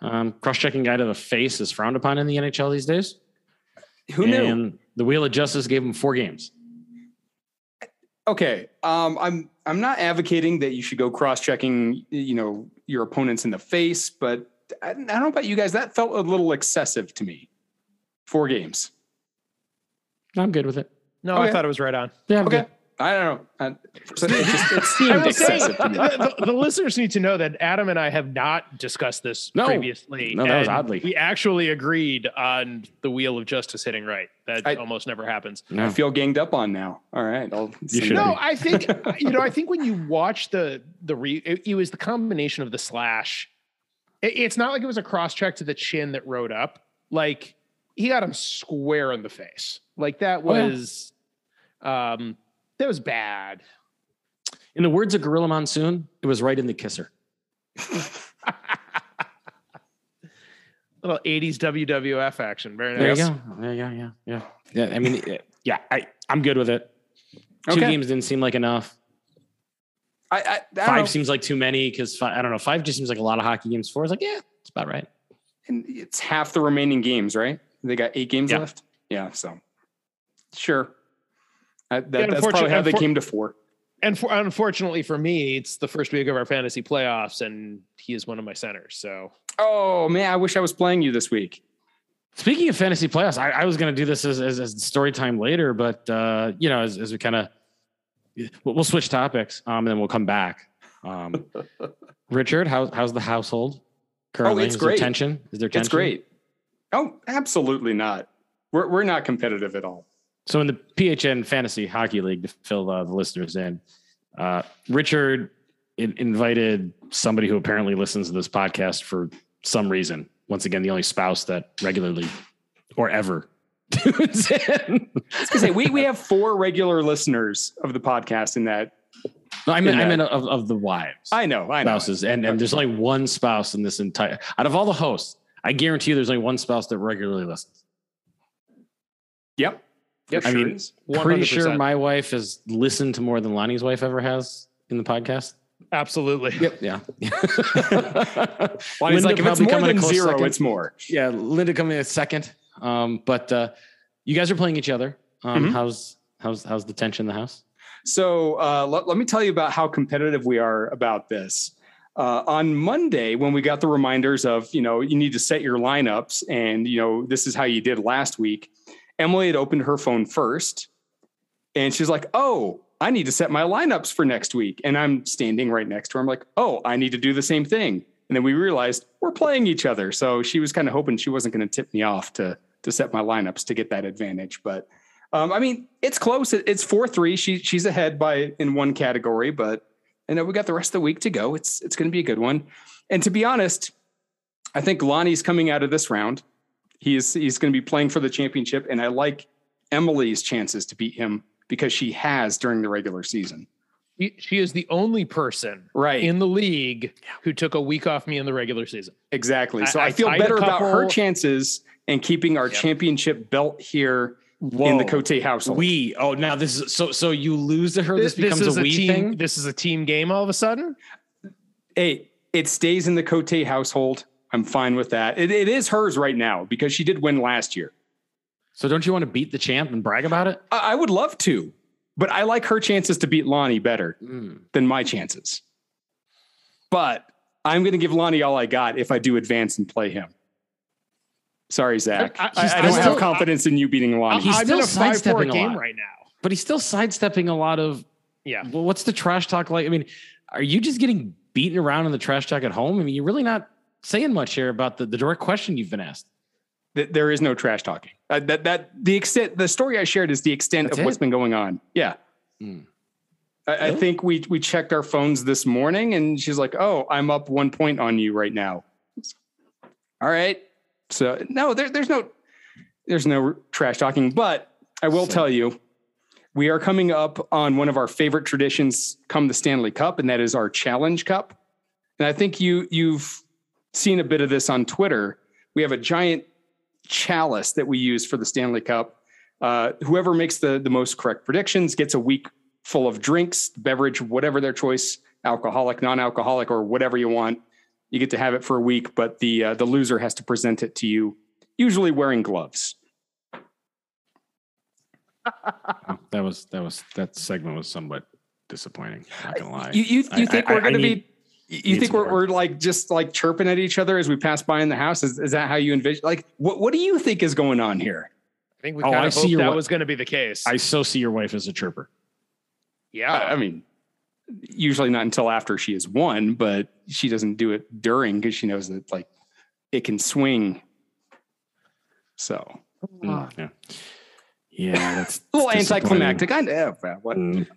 B: Um, cross-checking guy to the face is frowned upon in the NHL these days.
C: Who knew?
B: And the wheel of justice gave him four games.
C: Okay. Um, I'm I'm not advocating that you should go cross-checking, you know, your opponents in the face, but I, I don't know about you guys. That felt a little excessive to me. Four games.
B: I'm good with it.
D: No, I thought it was right on.
B: Yeah, I'm
C: Okay.
B: good.
C: I don't know. It, just, it <laughs> seemed
D: will say,
C: excessive to me.
D: the, the- the listeners need to know that Adam and I have not discussed this
B: No.
D: previously.
B: No, that was oddly.
D: We actually agreed on the wheel of justice hitting right. That
C: I-
D: almost never happens.
B: No.
C: I feel ganged up on now. All right, I'll send
B: should
C: that.
D: No, I think <laughs> you know. I think when you watch the the re, it, it was the combination of the slash. It- it's not like it was a cross check to the chin that rode up. Like he got him square in the face. Like that
B: Oh, yeah.
D: was, um, that was bad.
B: In the words of Gorilla Monsoon, it was right in the kisser. <laughs>
D: Little '80s WWF action. Very
B: There
D: nice.
B: you go. There you go. Yeah, yeah, yeah. I mean, yeah, I, I'm good with it. Two
C: Okay.
B: games didn't seem like enough.
C: I, I, I don't know.
B: Five seems like too many because I don't know. Five just seems like a lot of hockey games. Four is like, yeah, it's about right.
C: and it's half the remaining games, right? They got eight games
B: Yeah.
C: left. Yeah, so sure. Uh, that,
D: Yeah,
C: that's probably how they came to four.
D: And for, unfortunately for me, it's the first week of our fantasy playoffs, and he is one of my centers. So
C: Oh man, I wish I was playing you this week.
B: Speaking of fantasy playoffs, I, I was going to do this as, as, as story time later, but uh, you know, as, as we kind of we'll, we'll switch topics, um, and then we'll come back. Um, <laughs> Richard, how, how's the household currently?
C: Oh, it's
B: Is there
C: great.
B: tension? Is there tension?
C: It's great. Oh, absolutely not. We're we're not competitive at all.
B: So in the PHN Fantasy Hockey League, to fill uh, the listeners in, uh, Richard in- invited somebody who apparently listens to this podcast for some reason. Once again, the only spouse that regularly or ever <laughs> tunes in.
C: Hey, we we have four regular listeners of the podcast in that.
B: No, I mean, I mean of, of the wives,
C: I know, I know.
B: spouses, and and there's only one spouse in this entire. Out of all the hosts, I guarantee you, there's only one spouse that regularly listens.
C: Yep. Yep.
B: I
C: sure
B: mean,
C: is.
B: Pretty sure my wife has listened to more than Lonnie's wife ever has in the podcast.
D: absolutely. Yep.
B: Yeah. <laughs>
C: Lonnie's like, if it's more
B: coming a
C: than zero,
B: second.
C: it's more.
B: yeah, Linda coming in second. Um, but uh, you guys are playing each other. Um,
C: Mhm.
B: How's how's how's the tension in the house?
C: So uh, let, let me tell you about how competitive we are about this. Uh, on Monday, when we got the reminders of, you know, you need to set your lineups and, you know, this is how you did last week, Emily had opened her phone first and she's like, oh, I need to set my lineups for next week. And I'm standing right next to her. I'm like, oh, I need to do the same thing. And then we realized we're playing each other. So she was kind of hoping she wasn't going to tip me off to to set my lineups to get that advantage. But um, I mean, it's close. It's four three. She she's ahead by in one category, but you know we got the rest of the week to go. It's it's going to be a good one. And to be honest, I think Lonnie's coming out of this round. He's he's going to be playing for the championship, and I like Emily's chances to beat him because she has during the regular season.
D: She- She is the only person
C: Right.
D: in the league who took a week off me in the regular season.
C: exactly. So
D: I-
C: I,
D: I
C: feel
D: tied a
C: better about her chances and keeping our
D: Yep.
C: championship belt here in the Cote household.
B: We oh now this is so so you lose to her. This, becomes
D: is
B: a we
D: team.
B: thing.
D: This is a team game. All of a sudden,
C: hey, it stays in the Cote household. I'm fine with that. It, it is hers right now because she did win last year.
B: So don't you want to beat the champ and brag about it?
C: I, I would love to, but I like her chances to beat Lonnie better
B: Mm.
C: than my chances. But I'm going to give Lonnie all I got if I do advance and play him. Sorry, Zach.
D: I-
C: I,
D: I-
C: I,
B: I
C: don't
B: still-
C: have confidence in you beating Lonnie.
B: He's
D: I'm
B: still
D: in a five four
B: sidestepping a
D: game
B: lot.
D: right now.
B: But he's still sidestepping a lot of.
D: Yeah.
B: Well, what's the trash talk like? I mean, are you just getting beaten around in the trash talk at home? I mean, you're really not saying much here about the, the direct question you've been asked.
C: Th- there is no trash talking. Uh, that that the extent the story I shared is the extent
B: That's
C: of what's been going on. Yeah.
B: Hmm.
C: I, I think we we checked our phones this morning and she's like, "Oh, I'm up one point on you right now." All right. So no, there, there's no there's no trash talking, but I will
B: So-
C: tell you, we are coming up on one of our favorite traditions come the Stanley Cup, and that is our Challenge Cup. And I think you you've seen a bit of this on Twitter. We have a giant chalice that we use for the Stanley Cup. Uh, whoever makes the the most correct predictions gets a week full of drinks, beverage, whatever their choice, alcoholic, non-alcoholic, or whatever you want. You get to have it for a week, but the uh, the loser has to present it to you, usually wearing gloves. <laughs>
B: That was that was that segment was somewhat disappointing. Not gonna lie.
C: You you, you
B: I-
C: think
B: I-
C: we're
B: I
C: going to
B: need-
C: be? You think we're, we're like just like chirping at each other as we pass by in the house? Is, is that how you envision? Like, what what do you think is going on here?
D: I think we
B: Oh,
D: kind of
B: see
D: hoped that
B: wa-
D: was going to be the case.
B: I so see your wife as a chirper.
D: Yeah.
C: I I mean, usually not until after she has won, but she doesn't do it during because she knows that like it can swing. So
B: Mm, yeah. Yeah, that's <laughs>
C: a little
B: it's
C: anticlimactic. I know. but What?
B: Mm,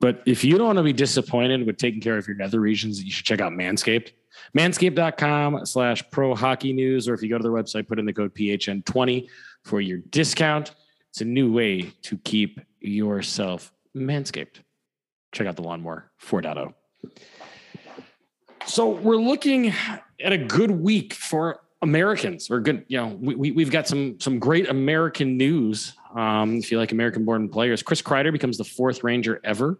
B: But if you don't want to be disappointed with taking care of your nether regions, you should check out Manscaped. Manscaped.com slash pro hockey news, or if you go to their website, put in the code PHN20 for your discount. It's a new way to keep yourself manscaped. Check out the lawnmower 4.0. So we're looking at a good week for Americans. We're good, you know, we, we, we've got some some great American news. Um, if you like American born players, Chris Kreider becomes the fourth Ranger ever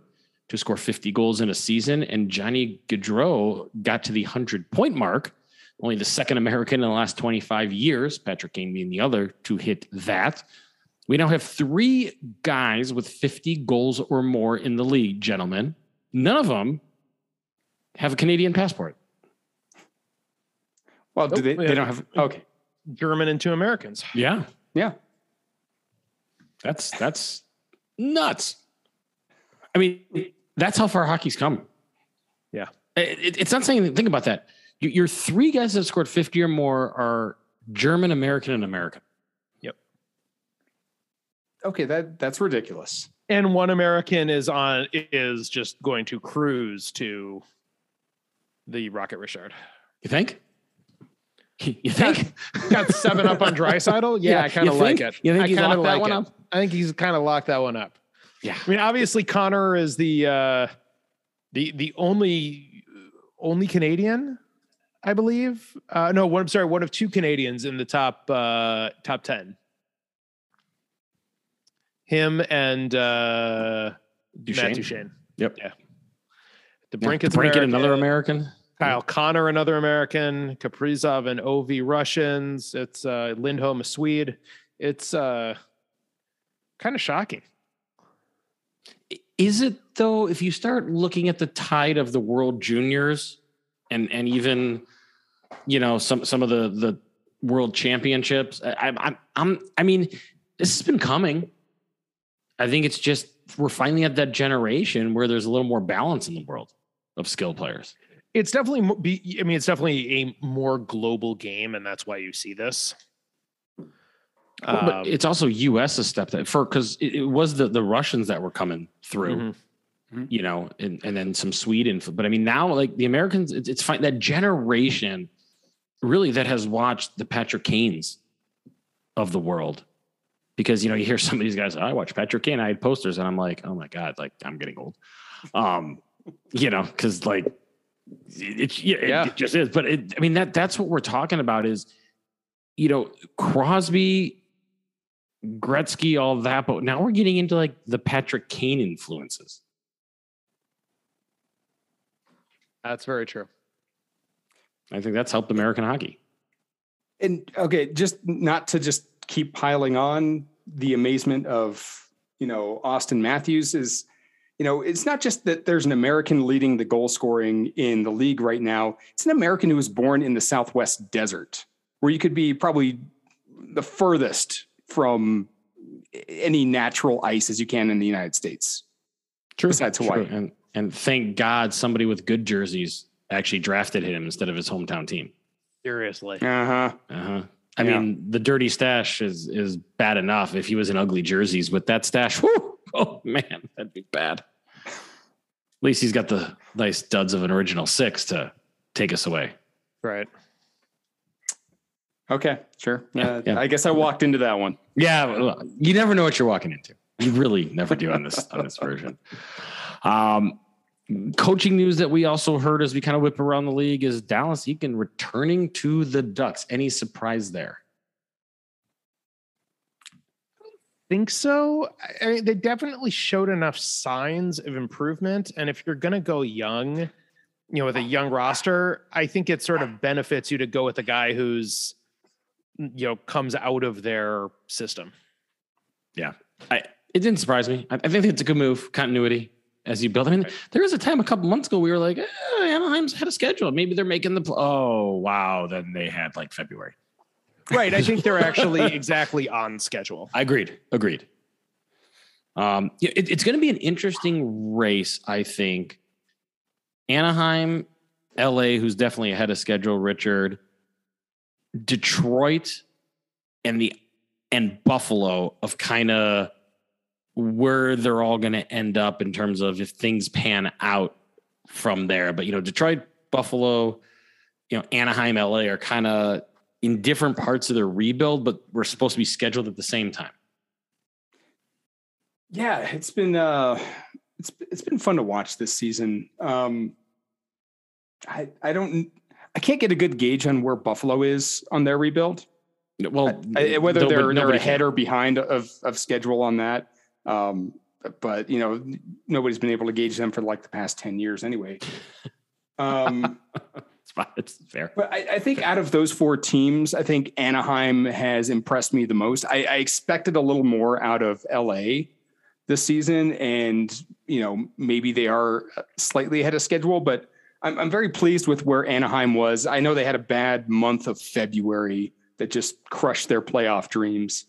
B: to score 50 goals in a season, and Johnny Gaudreau got to the 100 point mark, only the second American in the last 25 years, Patrick Kane being the other, to hit that. We now have three guys with 50 goals or more in the league, gentlemen. None of them have a Canadian passport.
C: Well, do they? They don't have. Okay.
D: German and two Americans.
B: Yeah.
C: Yeah.
B: That's that's nuts. I mean, that's how far hockey's come.
D: Yeah.
B: It- it- it's not saying think about that. Your, your three guys that have scored 50 or more are German, American, and American. Yep.
C: Okay. That that's ridiculous.
D: And one American is on is just going to cruise to the Rocket Richard.
B: You think? You think? <laughs>
D: Got seven up on Draisaitl. <laughs> Yeah,
B: Yeah,
D: I kind of like it.
B: You think
D: I
B: he's
D: kinda
B: locked that
D: like
B: one
D: it.
B: up?
D: I think he's kind of locked that one up.
B: Yeah.
D: I mean, obviously Connor is the uh the the only only Canadian, I believe. Uh no, one I'm sorry, one of two Canadians in the top uh top 10. Him and uh
B: Duchene?
D: Matt Duchene.
B: Yep.
D: Yeah. The
B: Yeah,
D: Brinket's American,
B: another American.
D: Kyle Connor, another American, Kaprizov and Ovi Russians. It's uh Lindholm a Swede. It's uh kind of shocking.
B: Is it though? If you start looking at the tide of the World Juniors, and and even you know some some of the the World Championships, I, I'm I'm I'm mean this has been coming. I think it's just we're finally at that generation where there's a little more balance in the world of skill players.
D: It's definitely be I mean it's definitely a more global game and that's why you see this.
B: Well,
D: Um,
B: but it's also U.S. a step that for because it, it was the the Russians that were coming through.
D: mhm.
B: you know, and, and then some Sweden. But I mean, now like the Americans, it's, it's fine. That generation really that has watched the Patrick Kanes of the world. Because, you know, you hear some of these guys, I watch Patrick Kane. I had posters and I'm like, oh my God, like I'm getting old. Um, you know, cause like it, it, yeah, it-
D: Yeah.
B: it just is. But it, I mean, that that's what we're talking about is, you know, Crosby, Gretzky, all that. But now we're getting into like the Patrick Kane influences.
D: That's very true.
B: I think that's helped American hockey.
C: And okay, just not to just keep piling on the amazement of, you know, Austin Matthews is, you know, it's not just that there's an American leading the goal scoring in the league right now. It's an American who was born in the Southwest desert, where you could be probably the furthest from any natural ice as you can in the United States.
B: True.
C: Besides Hawaii.
B: And and thank God somebody with good jerseys actually drafted him instead of his hometown team.
D: Seriously.
C: Uh huh.
B: Uh-huh. I
C: Yeah.
B: mean, the dirty stash is is bad enough if he was in ugly jerseys. With that stash, whew, oh man, that'd be bad. At least he's got the nice duds of an original six to take us away.
D: Right.
C: Okay, sure.
B: Yeah,
C: Uh,
B: yeah.
C: I guess I walked into that one.
B: Yeah, well, you never know what you're walking into. You really never do on this on this <laughs> version. Um, coaching news that we also heard as we kind of whip around the league is Dallas Eakins returning to the Ducks. Any surprise there?
D: think so. I- I mean, they definitely showed enough signs of improvement. And if you're going to go young, you know, with a young roster, I think it sort of benefits you to go with a guy who's, you know, comes out of their system.
B: Yeah, I, it didn't surprise me. I, I think it's a good move, continuity as you build. I mean, there was a time a couple months ago we were like, eh, Anaheim's had a schedule. Maybe they're making the. Pl-. Oh wow! Then they had like February.
D: Right. I think they're <laughs> actually exactly on schedule.
B: I agreed. Agreed. Um, yeah, it, it's going to be an interesting race, I think. Anaheim, LA, who's definitely ahead of schedule, Richard, Detroit, and the and Buffalo of kind of where they're all going to end up in terms of if things pan out from there. But you know, Detroit, Buffalo, you know, Anaheim, LA are kind of in different parts of their rebuild, but we're supposed to be scheduled at the same time.
C: Yeah, it's been uh it's it's been fun to watch this season. Um I I don't I can't get a good gauge on where Buffalo is on their rebuild.
B: Well,
C: I, whether
B: nobody-
C: they're they're ahead
B: can.
C: or behind of of schedule on that. Um but you know, nobody's been able to gauge them for like the past 10 years anyway. Um <laughs>
B: It's fair.
C: But I, I think out of those four teams, I think Anaheim has impressed me the most. I, I expected a little more out of LA this season, and you know maybe they are slightly ahead of schedule, but I'm, I'm very pleased with where Anaheim was. I know they had a bad month of February that just crushed their playoff dreams,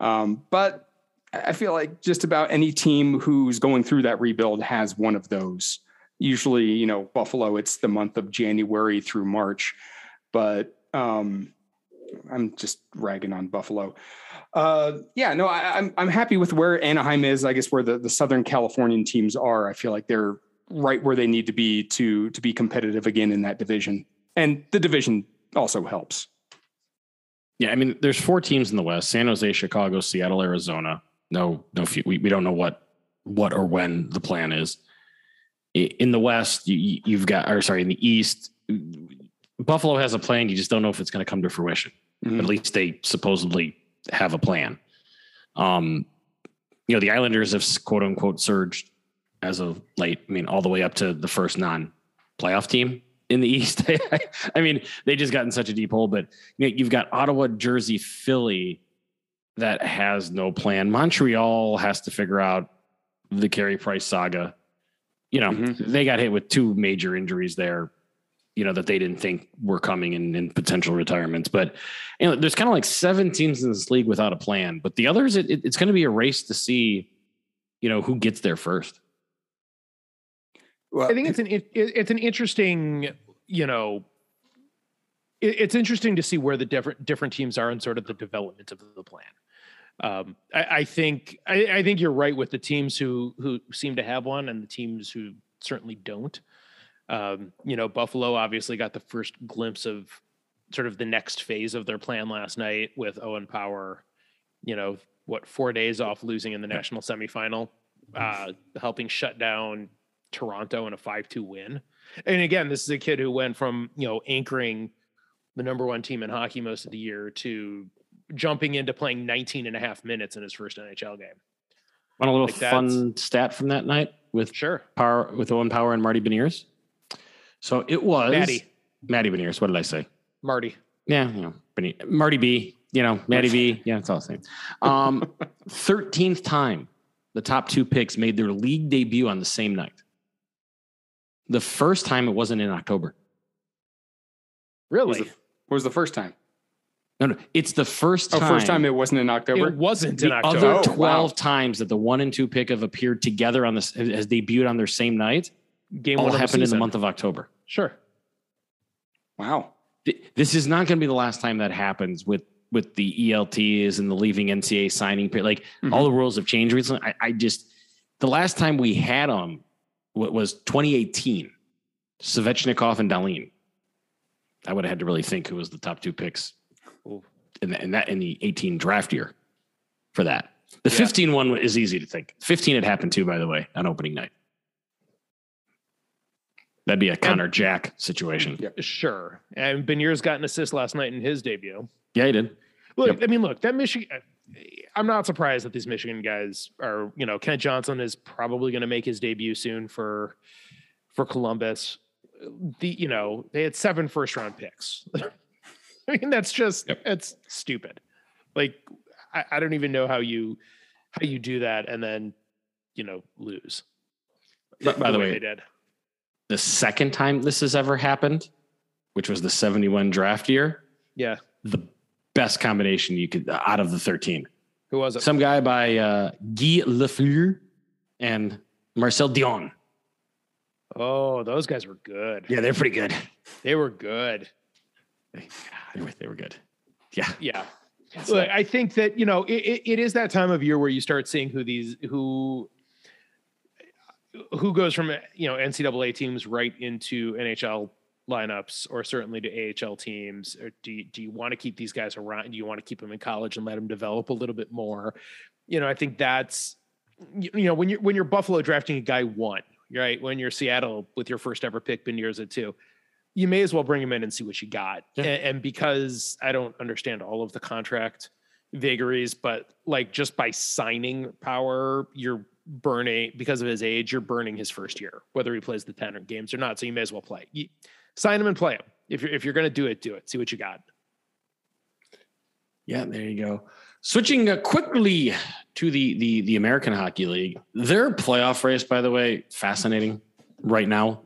C: um, but I feel like just about any team who's going through that rebuild has one of those. Usually you know buffalo it's the month of january through march but um i'm just ragging on buffalo. Uh yeah no I, i'm i'm happy with where anaheim is. I guess where the, the southern californian teams are. I feel like they're right where they need to be to to be competitive again in that division and the division also helps
B: Yeah, I mean, there's four teams in the West: San Jose, Chicago, Seattle, Arizona. No, no, few- we we don't know what what or when the plan is. In the West, you, you've got, or sorry, in the East, Buffalo has a plan. You just don't know if it's going to come to fruition.
C: Mhm.
B: At least they supposedly have a plan. Um, you know, the Islanders have quote unquote surged as of late. I mean, all the way up to the first non-playoff team in the <laughs> East. I mean, they just got in such a deep hole. But you know, you've got Ottawa, Jersey, Philly that has no plan. Montreal has to figure out the Carey Price saga. You know,
C: Mhm.
B: they got hit with two major injuries there. You know that they didn't think were coming in, in potential retirements, but you know, there's kind of like seven teams in this league without a plan. But the others, it, it- it's going to be a race to see, you know, who gets there first.
C: Well,
D: I think it's an it, it's an interesting, you know, it, it's interesting to see where the different different teams are in sort of the development of the plan. Um, I, I think I, I think you're right with the teams who who seem to have one and the teams who certainly don't. Um, you know, Buffalo obviously got the first glimpse of sort of the next phase of their plan last night with Owen Power. You know, what four days off losing in the national semifinal, uh, helping shut down Toronto in a 5-2 win. And again, this is a kid who went from, you know, anchoring the number one team in hockey most of the year to jumping into playing 19 and a half minutes in his first NHL game.
B: Want a little
D: Like
B: fun stat from that night with
D: Sure.
B: Power with Owen Power and Marty Beniers? So it was
D: Maddie.
B: Matty Beniers. What did I say?
D: Marty.
B: Yeah, you know, Marty B. You know, Matty B. <laughs> Yeah, it's all the same. Um, thirteenth time the top two picks made their league debut on the same night. The first time it wasn't in October.
C: what was
D: Really?
C: the, what was the first time
B: No, no, it's the first
C: oh first time it wasn't in october
D: It wasn't in October.
B: other
C: Oh,
B: twelve
C: wow.
B: times that the one and two pick have appeared together on this has debuted on their same night.
D: Game
B: All happened in the month of October.
D: Sure.
C: wow
B: This is not going to be the last time that happens with with the ELTs and the leaving NCAA signing period. Like
C: Mhm.
B: all the rules have changed recently. I, I just the last time we had them was 2018. Svechnikov and Dahlin. I would have had to really think who was the top two picks in, the, in that in the 18 draft year for that. The
D: Yeah.
B: 15 one is easy to think. 15 had happened too, by the way, on opening night. That'd be a Connor Jack situation.
C: Yeah.
D: Sure. And Beniers got an assist last night in his debut.
B: Yeah, he did.
D: Look,
B: Yep.
D: I mean, look, that Michigan. I'm not surprised that these Michigan guys are. You know, Kent Johnson is probably going to make his debut soon for for Columbus. The you know they had seven first round picks. <laughs> I mean, that's just
B: Yep.
D: it's stupid. Like I, I don't even know how you how you do that and then you know lose.
B: By- by the way,
D: they did.
B: the second time this has ever happened, which was the 71 draft year,
D: Yeah.
B: the best combination you could out of the 13.
D: Who was it?
B: Some guy by uh, Guy Lafleur and Marcel Dionne.
D: oh, those guys were good.
B: Yeah, they're pretty good.
D: They were good.
B: They, they were, they were good. Yeah.
D: Yeah. Look, I think that you know it, it, it is that time of year where you start seeing who these who who goes from you know NCAA teams right into NHL lineups or certainly to AHL teams. Or do you, do you want to keep these guys around? Do you want to keep them in college and let them develop a little bit more? You know, I think that's you, you know when you're when you're Buffalo drafting a guy one, right? When you're Seattle with your first ever pick, Beniers at two you may as well bring him in and see what you got.
B: Yeah.
D: And, and because I don't understand all of the contract vagaries, but like just by signing power, you're burning because of his age, you're burning his first year, whether he plays the 10 or games or not. So you may as well play. You, sign him and play him. If you're if you're gonna do it, do it. See what you got.
B: Yeah, there you go. Switching uh, quickly to the the the American Hockey League. Their playoff race, by the way, fascinating right now.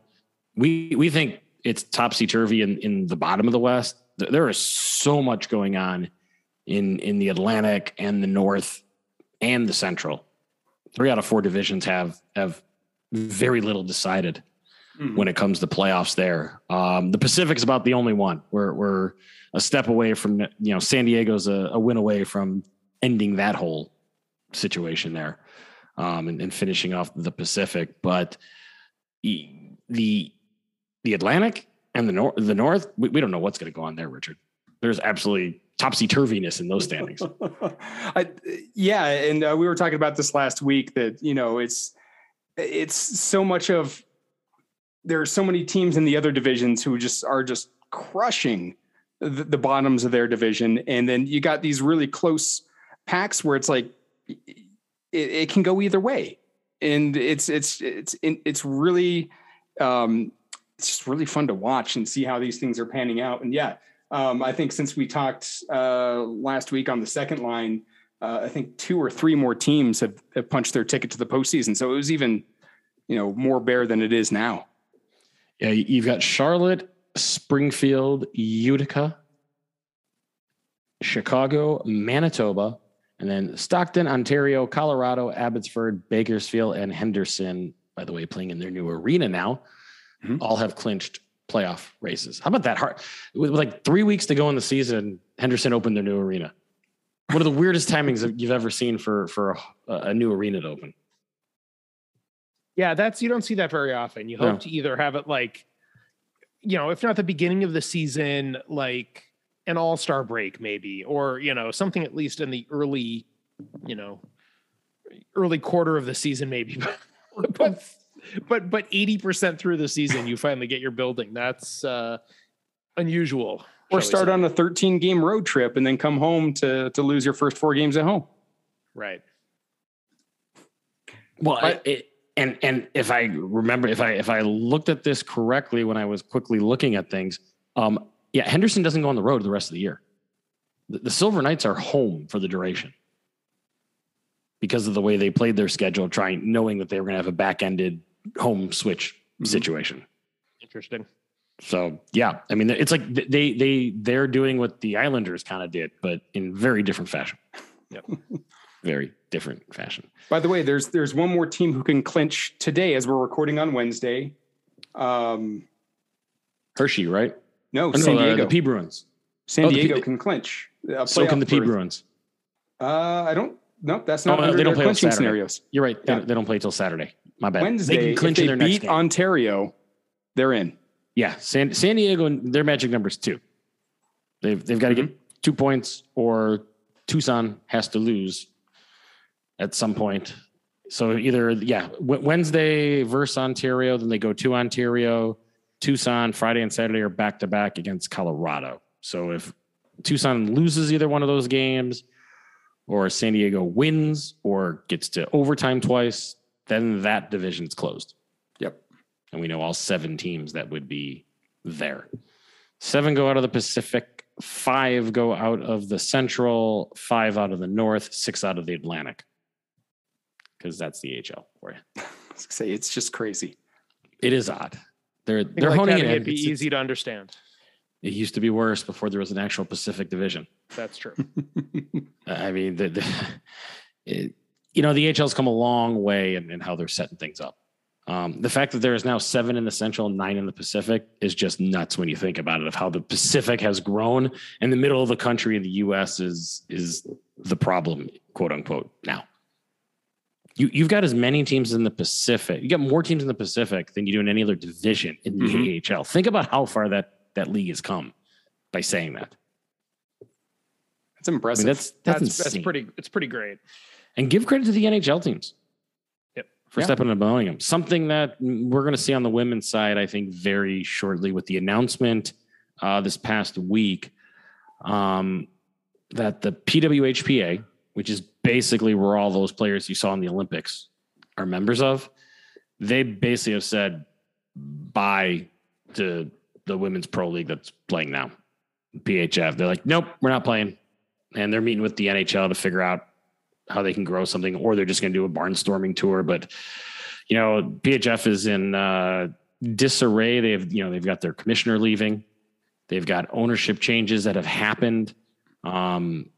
B: We we think it's topsy turvy in in the bottom of the West. There is so much going on in in the Atlantic and the North and the Central. Three out of four divisions have have very little decided
C: Mhm.
B: when it comes to playoffs there. Um, the Pacific's about the only one. We're we're a step away from you know San Diego's a, a win away from ending that whole situation there um, and, and finishing off the Pacific. But the the Atlantic and the north the North we, we don't know what's going to go on there, Richard. There's absolutely topsy turviness in those standings. <laughs>
C: I, yeah, and uh, we were talking about this last week that you know it's it's so much of there are so many teams in the other divisions who just are just crushing the, the bottoms of their division, and then you got these really close packs where it's like it, it can go either way, and it's it's it's it's really um, it's just really fun to watch and see how these things are panning out. And yeah, um, I think since we talked uh, last week on the second line, uh, I think two or three more teams have, have punched their ticket to the postseason. So it was even, you know, more bare than it is now.
B: Yeah, you've got Charlotte, Springfield, Utica, Chicago, Manitoba, and then Stockton, Ontario, Colorado, Abbotsford, Bakersfield, and Henderson, by the way, playing in their new arena now,
C: Mhm.
B: all have clinched playoff races. How about that? Hard with like three weeks to go in the season, Henderson opened their new arena. One of the weirdest timings that you've ever seen for for a, a new arena to open.
D: Yeah, that's you don't see that very often. You hope
B: No.
D: to either have it like, you know, if not the beginning of the season, like an all-star break, maybe, or you know, something at least in the early, you know, early quarter of the season, maybe. <laughs> but but but 80% through the season, you finally get your building. That's uh unusual.
C: Or start on a 13 game road trip and then come home to, to lose your first four games at home.
D: right.
B: Well,
C: But-
B: it, and and if I remember, if I if I looked at this correctly when I was quickly looking at things, um, yeah, Henderson doesn't go on the road the rest of the year. The, the Silver Knights are home for the duration because of the way they played their schedule, trying knowing that they were going to have a back-ended home switch
C: Mhm.
B: situation.
D: Interesting.
B: So yeah, I mean, it's like they they they're doing what the Islanders kind of did, but in very different fashion.
D: Yep. <laughs>
B: very different fashion.
C: By the way, there's there's one more team who can clinch today as we're recording on Wednesday. Um,
B: Hershey, right?
C: no,
B: Oh, no,
C: San
B: uh,
C: Diego.
B: the P Bruins.
C: San
B: oh, the P-
C: Diego can clinch.
B: So can the P. Bruins.
C: Uh, I don't. Nope, that's
B: Oh,
C: not
B: no,
C: under
B: they don't play
C: clinching scenarios.
B: You're right. They,
C: Yeah.
B: they don't play till Saturday. My bad.
C: Wednesday,
B: they can clinch if
C: they
B: in their next
C: beat. Ontario, they're in.
B: yeah, San, San Diego and their magic numbers two. They've they've got to
C: Mm-hmm.
B: get two points, or Tucson has to lose at some point. So either yeah, Wednesday versus Ontario, then they go to Ontario, Tucson. Friday and Saturday are back to back against Colorado. So if Tucson loses either one of those games, or San Diego wins or gets to overtime twice, then that division's closed.
C: Yep.
B: And we know all seven teams that would be there. Seven go out of the Pacific, five go out of the Central, five out of the North, six out of the Atlantic. Because that's the HL for you. <laughs>
C: Say it's just crazy.
B: It is odd. They're they're
D: like
B: honing it in.
D: It'd be
B: It's-
D: easy to understand.
B: It used to be worse before there was an actual Pacific Division.
D: That's true. <laughs>
B: I mean, the, the <laughs> it, you know, the HL's come a long way in, in how they're setting things up. Um, the fact that there is now seven in the Central, nine in the Pacific is just nuts when you think about it. Of how the Pacific has grown, and the middle of the country in the U.S. is is the problem, quote unquote. Now, you you've got as many teams in the Pacific. You got more teams in the Pacific than you do in any other division in the
C: Mhm.
B: AHL. Think about how far that that league has come by saying that.
C: That's
B: I
C: impressive.
B: mean, that's that's,
D: That's that's pretty. It's pretty great.
B: and give credit to the NHL teams.
D: Yep.
B: For
C: Yeah.
B: stepping up and blowing them. Something that we're going to see on the women's side, I think, very shortly with the announcement uh, this past week um, that the PWHPA, which is basically where all those players you saw in the Olympics are members of, they basically have said bye to the women's pro league that's playing now, PHF. They're like, nope, we're not playing. And they're meeting with the NHL to figure out how they can grow something, or they're just going to do a barnstorming tour. But you know, PHF is in uh, disarray. They've you know they've got their commissioner leaving. They've got ownership changes that have happened. Um,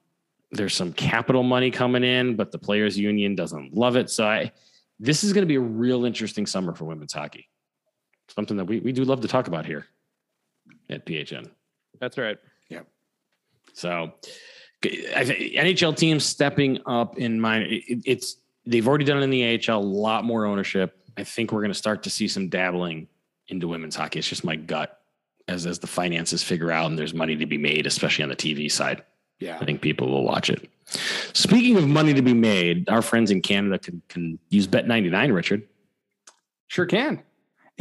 B: there's some capital money coming in, but the players' union doesn't love it. So I, this is going to be a real interesting summer for women's hockey. Something that we, we do love to talk about here at PHN.
D: That's right. Yeah.
B: So I think NHL teams stepping up in mind. It, it's they've already done it in the AHL. A lot more ownership. I think we're going to start to see some dabbling into women's hockey. It's just my gut as as the finances figure out and there's money to be made, especially on the TV side.
C: Yeah.
B: I think people will watch it. Speaking of money to be made, our friends in Canada can can use Bet ninety nine. Richard,
C: Sure can.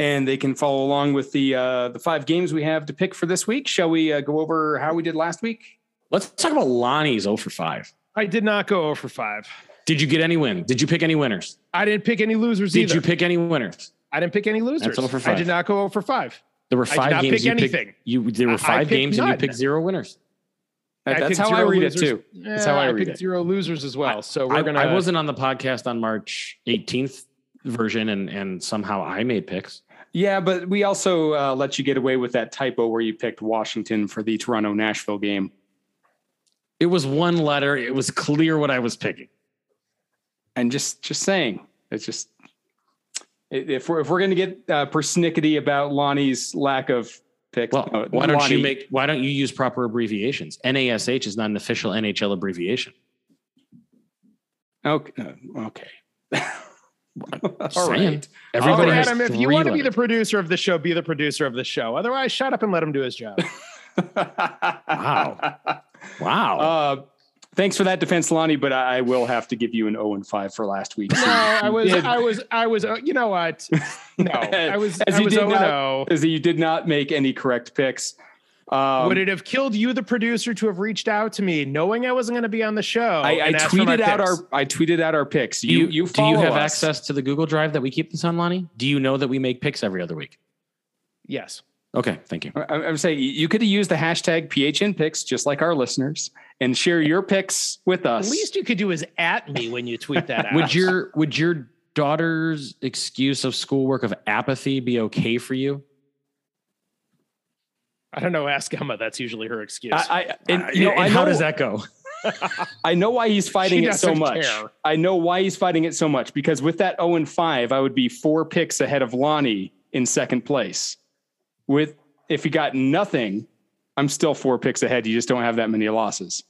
C: And they can follow along with the uh, the five games we have to pick for this week. Shall we uh, go over how we did last week?
B: let's talk about Lonnie's 0 for five.
D: I did not go over for five.
B: Did you get any win? Did you pick any winners?
D: I didn't pick any losers
B: Did
D: either.
B: you pick any winners?
D: I didn't pick any losers.
B: That's 0 for
D: I did not go over for five.
B: There were
D: I did
B: five
D: not
B: games
D: pick
B: you
D: anything.
B: picked. You there
D: I- I
B: were five
D: picked
B: games and you
D: none.
B: picked zero winners.
D: I
C: that's how I read
D: losers.
C: it too. That's how I read
D: picked
C: it.
D: zero losers as well. So we're
B: I,
D: gonna.
B: I wasn't on the podcast on March 18th version, and and somehow I made picks.
C: Yeah, but we also uh, let you get away with that typo where you picked Washington for the Toronto Nashville game.
B: It was one letter. It was clear what I was picking.
C: And just just saying, it's just if we're if we're gonna get uh, persnickety about Lonnie's lack of picks,
B: Well,
C: uh,
B: why don't you make? Why don't you use proper abbreviations? NASH is not an official NHL abbreviation.
C: Okay, uh, okay. <laughs> All
B: Saying.
C: right.
B: Everybody
D: Adam, if you want to be the producer of the show, be the producer of the show. Otherwise, shut up and let him do his job.
B: Wow. wow. <laughs>
C: Uh, thanks for that defense, Lonnie, but I I will have to give you an 0 and 5 for last week.
D: no, I was,
C: did.
D: I was, I was. Uh, you know what? <laughs> No, I was,
C: As
D: I
C: you
D: was.
C: did
D: Oh
C: not-
D: no.
C: Is that you did not make any correct picks. Um,
D: Would it have killed you, the producer, to have reached out to me, knowing I wasn't going to be on the show?
C: I, I
D: and asked
C: tweeted out
D: picks?
C: our I tweeted out our picks. You
B: you,
C: you
B: do you have
C: us.
B: access to the Google Drive that we keep this on, Lonnie? Do you know that we make picks every other week?
D: Yes.
B: Okay, thank you.
C: I- I'm saying you could have used the hashtag PHN picks just like our listeners and share your picks with us.
D: The least you could do is at me when you tweet that out. <laughs>
B: Would your would your daughter's excuse of schoolwork of apathy be okay for you?
D: I don't know. Ask Emma. That's usually her excuse.
C: I, I and,
B: Uh,
C: you know,
B: and
C: I
B: how does that go? <laughs>
C: I know why he's fighting it so much.
D: care.
C: I know why he's fighting it so much because with that 0 and 5, I would be four picks ahead of Lonnie in second place. With if he got nothing, I'm still four picks ahead. You just don't have that many losses.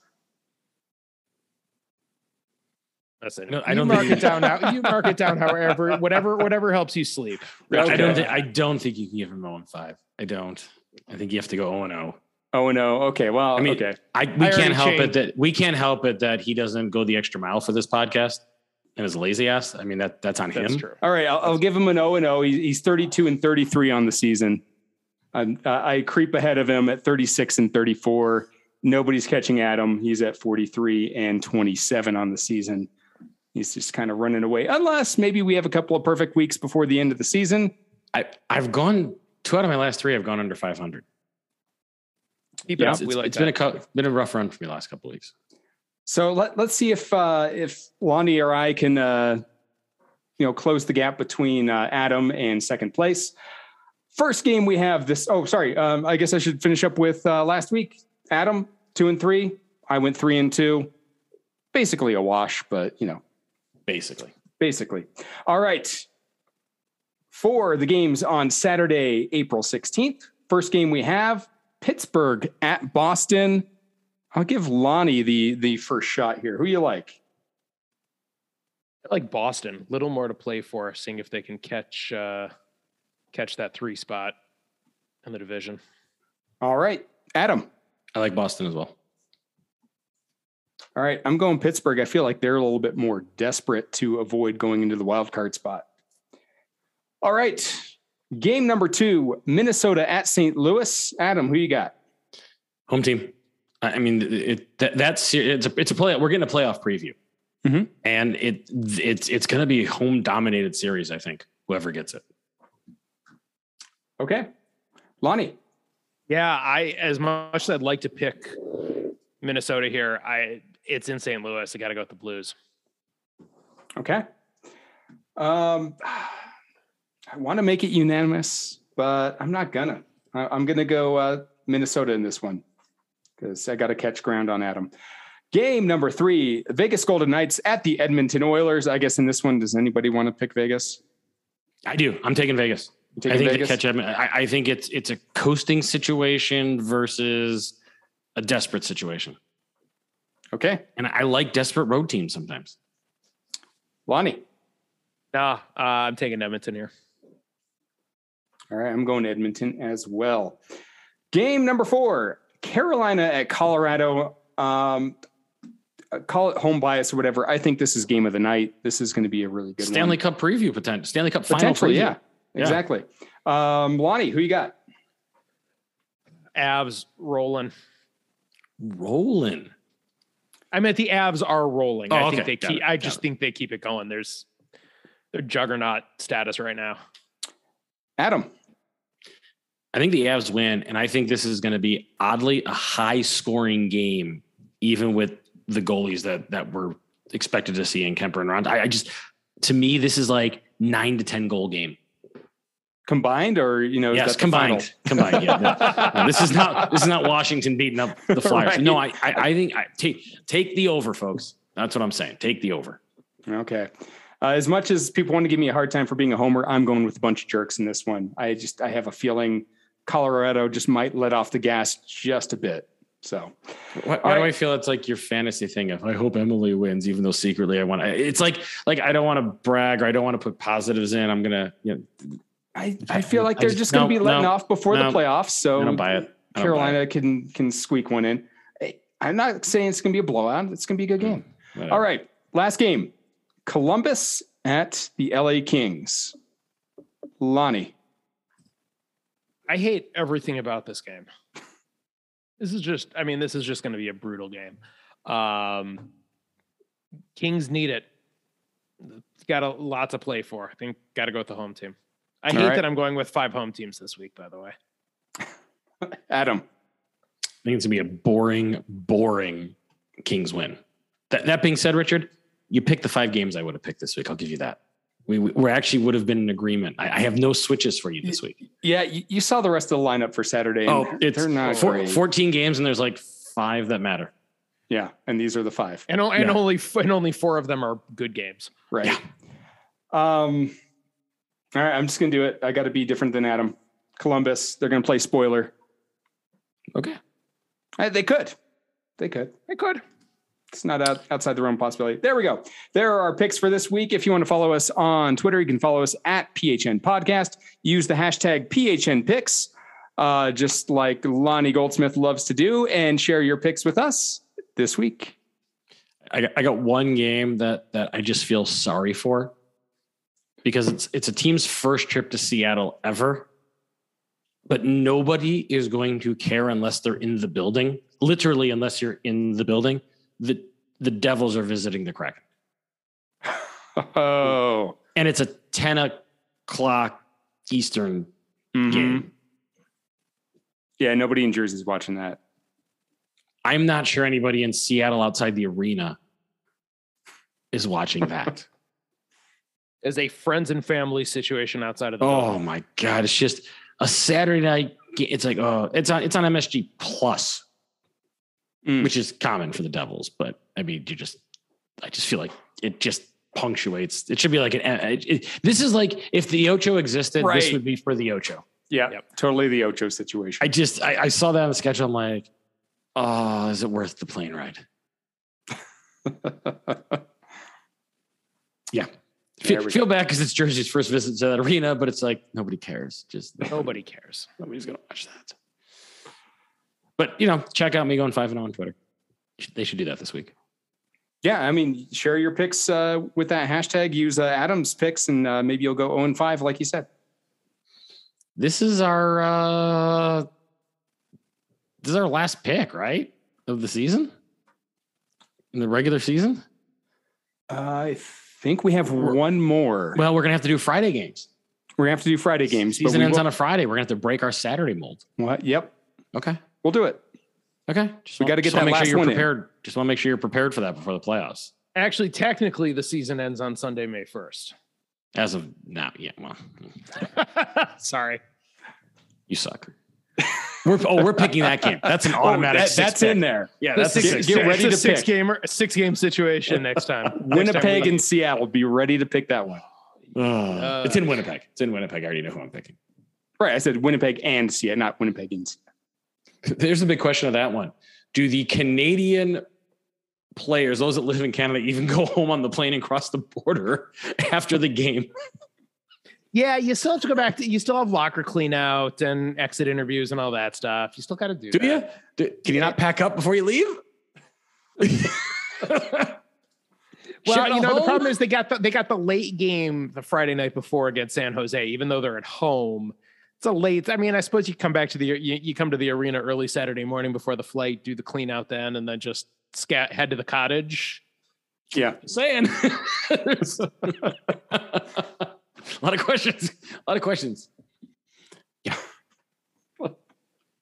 D: Listen,
B: No, I don't
D: mark
B: think-
D: it down. How, you mark it down. However, whatever, whatever helps you sleep. <laughs>
B: I don't.
C: Okay.
B: Think, I don't think you can give him 0 and 5. I don't. I think you have to go 0 and 0.
C: Oh no. Okay. Well,
B: I mean,
C: okay.
B: I we
D: I
B: can't help
D: changed.
B: it that we can't help it that he doesn't go the extra mile for this podcast and his lazy ass. I mean that that's on
D: That's
B: him.
D: true.
C: All right, I'll, I'll give him an 0 and 0. He's, he's 32 and 33 on the season. I'm, uh, I creep ahead of him at 36 and 34. Nobody's catching Adam. He's at 43 and 27 on the season. He's just kind of running away, unless maybe we have a couple of perfect weeks before the end of the season.
B: I I've gone two out of my last three. I've gone under 500.
D: Keep
C: Yeah,
D: it up.
B: It's,
D: We like
B: it's
D: that.
B: been a been a rough run for me the last couple of weeks.
C: So let, let's see if uh, if Lonnie or I can uh, you know close the gap between uh, Adam and second place. First game we have this. Oh, sorry. Um, I guess I should finish up with uh, last week. Adam, two and three. I went three and two. Basically a wash, but you know,
B: Basically.
C: basically. All right. For the games on Saturday, April 16th. First game we have Pittsburgh at Boston. I'll give Lonnie the the first shot here. Who you like?
D: I like Boston, little more to play for, seeing if they can catch uh, catch that three spot in the division.
C: All right. Adam.
B: I like Boston as well.
C: All right, I'm going Pittsburgh. I feel like they're a little bit more desperate to avoid going into the wild card spot. All right, game number two: Minnesota at St. Louis. Adam, who you got?
B: Home team. I I mean, it that, that's it's a it's a play. We're getting a playoff preview,
C: Mhm.
B: and it it's it's going to be a home dominated series. I think whoever gets it.
C: Okay, Lonnie.
D: Yeah, I as much as I'd like to pick Minnesota here, I it's in St. Louis. I got to go with the Blues.
C: Okay. Um, I want to make it unanimous, but I'm not gonna. I, I'm gonna go uh, Minnesota in this one because I got to catch ground on Adam. Game number three: Vegas Golden Knights at the Edmonton Oilers. I guess in this one, does anybody want to pick Vegas?
B: I do. I'm taking Vegas.
C: You
B: I think
C: Vegas?
B: catch Edmonton. I, I think it's it's a coasting situation versus a desperate situation,
C: Okay,
B: and I like desperate road teams sometimes.
C: Lonnie.
D: Nah, uh, I'm taking Edmonton here.
C: All right, I'm going to Edmonton as well. Game number four: Carolina at Colorado. Um, uh, call it home bias or whatever. I think this is game of the night. This is going to be a really good
B: Stanley
C: one.
B: Cup preview potential. Stanley Cup final preview.
C: yeah,
B: Yeah.
C: exactly. Um, Lonnie, who you got?
D: Avs rolling.
B: Rolling.
D: I meant the Avs are rolling.
B: Oh,
D: I think
B: okay.
D: they
B: Got
D: keep.
B: it.
D: I
B: Got
D: just
B: it.
D: think they keep it going. There's they're juggernaut status right now.
C: Adam.
B: I think the Avs win, and I think this is going to be oddly a high scoring game, even with the goalies that that we're expected to see in Kuemper and Raanta. I, I just, to me, this is like nine to ten goal game.
C: Combined or you know?
B: yes,
C: that the final?
B: combined, combined. Yeah, no, no, this is not this is not Washington beating up the Flyers. <laughs>
C: Right.
B: No, I, I I think I take take the over, folks. That's what I'm saying. Take the over.
C: Okay. Uh, as much as people want to give me a hard time for being a homer, I'm going with a bunch of jerks in this one. I just I have a feeling Colorado just might let off the gas just a bit. So
B: Why, why do I feel it's like your fantasy thing of I hope Emily wins, even though secretly I want. It's like like I don't want to brag or I don't want to put positives in. I'm gonna you know
C: I, I feel like they're
B: just-
C: just going to
B: no,
C: be letting
B: no,
C: off before
B: no.
C: the playoffs. So
B: I don't buy it. I don't buy
C: Carolina can can squeak one in. I'm not saying it's going to be a blowout. It's going to be a good game.
B: Whatever.
C: All right, last game: Columbus at the LA Kings. Lonnie,
D: I hate everything about this game. This is just, I mean, this is just going to be a brutal game. Um, Kings need it. It's got a lot to play for. I think got to go with the home team. I
C: All
D: hate
C: right.
D: that I'm going with five home teams this week, by the way. <laughs>
C: Adam.
B: I think it's gonna be a boring, boring Kings win. That that being said, Richard, you picked the five games I would have picked this week. I'll give you that. We we, we actually would have been in agreement. I, I have no switches for you this week.
C: Yeah, you, you saw the rest of the lineup for Saturday. and
B: Oh, it's
C: they're not
B: four,
C: great.
B: 14 games and there's like five that matter.
C: Yeah, and these are the five.
D: And, and
B: Yeah.
D: only and only four of them are good games.
C: Right.
B: Yeah.
C: Um. All right, I'm just gonna do it. I got to be different than Adam. Columbus. They're gonna play spoiler.
B: Okay.
C: Uh, they could. They could.
D: They could.
C: It's not out, outside the realm of possibility. There we go. There are our picks for this week. If you want to follow us on Twitter, you can follow us at PHN Podcast. Use the hashtag PHN Picks, uh, just like Lonnie Goldsmith loves to do, and share your picks with us this week.
B: I got, I got one game that that I just feel sorry for because it's it's a team's first trip to Seattle ever. But nobody is going to care unless they're in the building. Literally, unless you're in the building. The the Devils are visiting the Kraken.
C: Oh,
B: And it's a 10 o'clock Eastern
C: Mhm.
B: game.
C: Yeah, nobody in Jersey's watching that.
B: I'm not sure anybody in Seattle outside the arena is watching that. <laughs>
D: As a friends and family situation outside of the
B: Oh
D: building.
B: my God. It's just a Saturday night. It's like oh, it's on it's on MSG Plus,
C: Mm.
B: which is common for the Devils. But I mean, you just I just feel like it just punctuates. It should be like an. It, it- this is like if the Ocho existed, this would be for the Ocho.
C: Yeah,
D: Yep.
C: totally the Ocho situation.
B: I just I, I saw that on the schedule. I'm like, oh, is it worth the plane ride? <laughs> Yeah.
C: There
B: Feel, feel bad because it's Jersey's first visit to that arena, but it's like nobody cares. Just
D: Nobody cares.
B: nobody's gonna watch that. But you know, check out me going five and zero on Twitter. They should do that this week.
C: yeah, I mean, share your picks uh, with that hashtag. Use uh, Adam's picks, and uh, maybe you'll go zero and five, like you said.
B: This is our uh this is our last pick, right? Of the season? In the regular season?
C: I think we have one more.
B: Well, we're gonna have to do Friday games.
C: We're gonna have to do Friday games. but
B: Season
C: we
B: ends
C: will-
B: on a Friday. We're gonna have to break our Saturday mold.
C: What? Yep,
B: Okay.
C: we'll do it.
B: Okay. Just
C: We gotta get
B: just wanna
C: that
B: make
C: last
B: sure you're
C: one in.
B: prepared. Just want to make sure you're prepared for that before the playoffs.
D: Actually, technically, the season ends on Sunday, May 1st.
B: As of now, yeah. Well, <laughs>
D: Sorry.
B: you suck. We're oh, we're picking that game. That's an oh, automatic.
C: Oh, that-
B: six
C: that's
B: pick.
C: in there.
B: Yeah,
D: The
B: that's a
D: six-
B: six.
C: get ready
D: it's a
C: to
D: six
C: pick.
D: game six game situation next time. <laughs> Next time
C: Winnipeg and Seattle. Be ready to pick that one.
B: Oh, uh, it's in Winnipeg. It's in Winnipeg. I already know who I'm picking.
C: Right. I said Winnipeg and Seattle, not Winnipeg and Seattle.
B: There's a big question of that one. Do the Canadian players, those that live in Canada, even <laughs> go home on the plane and cross the border after the game?
D: Yeah, you still have to go back to you still have locker clean out and exit interviews and all that stuff. You still got to do,
B: Do
D: that.
B: you? Do, can you not pack up before you leave? <laughs>
D: Well,
B: Ship it
D: you know, the problem is they got the, they got the late game the Friday night before against San Jose, even though they're at home. It's a late. I mean, I suppose you come back to the you, you come to the arena early Saturday morning before the flight, do the clean out then, and then just scat head to the cottage.
C: Yeah.
B: saying. <laughs> <laughs> <laughs> A lot of questions. A lot of questions. Yeah.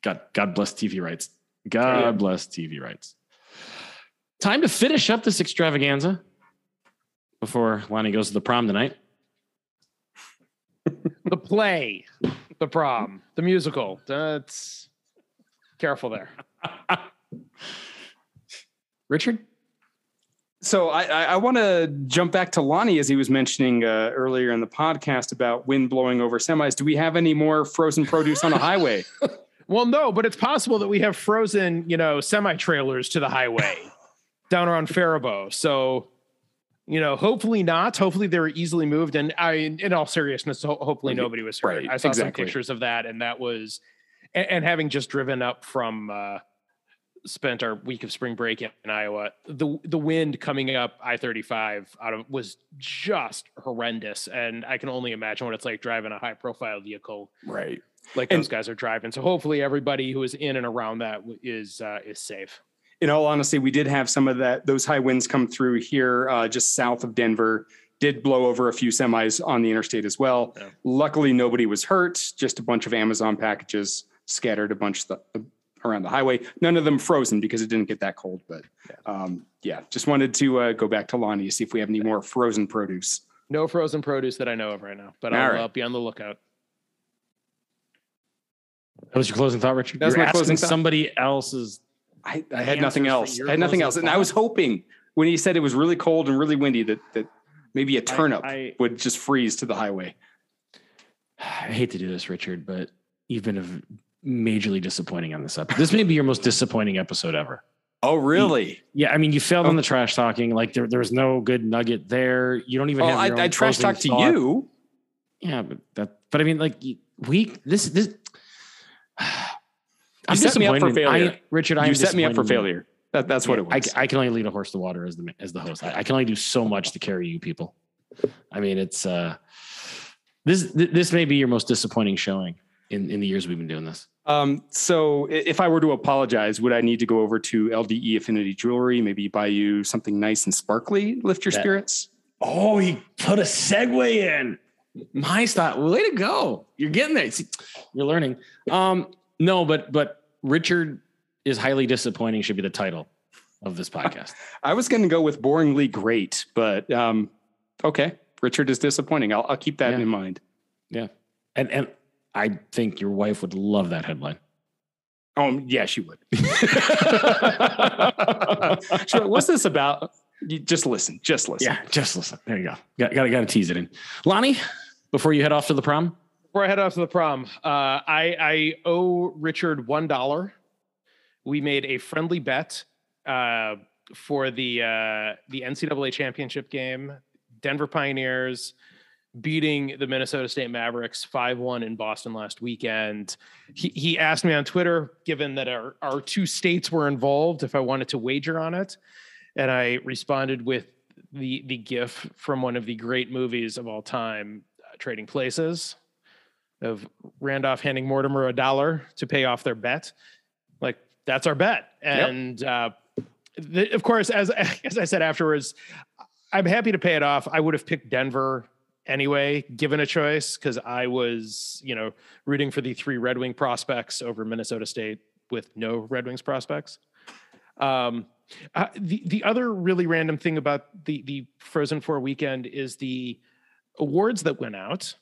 B: God, God bless TV rights. God
C: Yeah.
B: bless TV rights. Time to finish up this extravaganza before Lonnie goes to the prom tonight. <laughs>
D: The play, the prom, the musical. That's careful there. <laughs>
B: Richard?
C: So I, I, I want to jump back to Lonnie as he was mentioning uh, earlier in the podcast about wind blowing over semis. Do we have any more frozen produce on the highway? <laughs>
D: Well, no, but it's possible that we have frozen, you know, semi trailers to the highway <laughs> down around Faribault. So, you know, hopefully not. Hopefully they were easily moved. And I, in all seriousness, ho- hopefully nobody was hurt.
C: right,
D: I saw some pictures of that, and that was, and, and having just driven up from, uh, spent our week of spring break in, in Iowa, the the wind coming up I thirty five out of was just horrendous, and I can only imagine what it's like driving a high profile vehicle
C: right.
D: like
C: And-
D: those guys are driving. So hopefully everybody who is in and around that is is uh, is safe.
C: In all honesty, we did have some of that those high winds come through here uh, just south of Denver. Did blow over a few semis on the interstate as well.
D: Yeah.
C: Luckily, nobody was hurt. Just a bunch of Amazon packages scattered a bunch of the, around the highway. None of them frozen because it didn't get that cold. But um, yeah, just wanted to uh, go back to Lonnie to see if we have any more frozen produce.
D: No frozen produce that I know of right now, but
C: All
D: I'll
C: right.
D: uh, be on the lookout.
B: That was your closing thought, Richard?
C: That was my
B: asking
C: closing thought.
B: somebody else's.
C: I, I had nothing else. I had nothing
B: closing
C: else. And I was hoping when he said it was really cold and really windy that that maybe a turnip
B: I-
C: would just freeze to the highway. <sighs>
B: I hate to do this, Richard, but you've been a majorly disappointing on this episode. This may be your most disappointing episode ever.
C: Oh, really?
B: Yeah, I mean, you failed on
C: Oh.
B: the trash talking. Like there, there was no good nugget there. You don't even
C: Oh,
B: have.
C: I, I trash talked to you.
B: Yeah, but that. But I mean, like we this this. I'm
C: set me up for failure.
B: I, Richard, I
C: you set me up for failure. That, that's what it
B: I,
C: was.
B: I can only lead a horse to water as the as the host. I, I can only do so much to carry you people. I mean, it's uh, this this may be your most disappointing showing in in the years we've been doing this.
C: um, so if I were to apologize, would I need to go over to LDE Affinity Jewelry, maybe buy you something nice and sparkly, lift your
B: That-
C: spirits?
B: Oh, he put a segue in. My style. Way to go. You're getting there. See, you're learning. Um, no, but but Richard is highly disappointing should be the title of this podcast. <laughs>
C: I was going to go with boringly great, but um, okay. Richard is disappointing. I'll, I'll keep that
B: Yeah.
C: in mind. Yeah.
B: And and I think your wife would love that headline.
C: Oh yeah, she would. <laughs> <laughs> sure. What's this about? You just listen. Just listen.
B: Yeah, just listen. There you go. Got got got to tease it in. Lonnie, before you head off to the prom.
D: Before I head off to the prom, uh, I I owe Richard one dollar. We made a friendly bet uh, for the uh, the NCAA championship game. Denver Pioneers beating the Minnesota State Mavericks 5 1 in Boston last weekend. He, he asked me on Twitter, given that our, our two states were involved, if I wanted to wager on it. And I responded with the, the GIF from one of the great movies of all time, uh, Trading Places, of Randolph handing Mortimer a dollar to pay off their bet. Like, that's our bet. And yep. uh, the, of course, as, <laughs> as I said afterwards, I'm happy to pay it off. I would have picked Denver anyway, given a choice, because I was, you know, rooting for the three Red Wing prospects over Minnesota State with no Red Wings prospects. Um, uh, the the other really random thing about the the Frozen Four weekend is the awards that went out.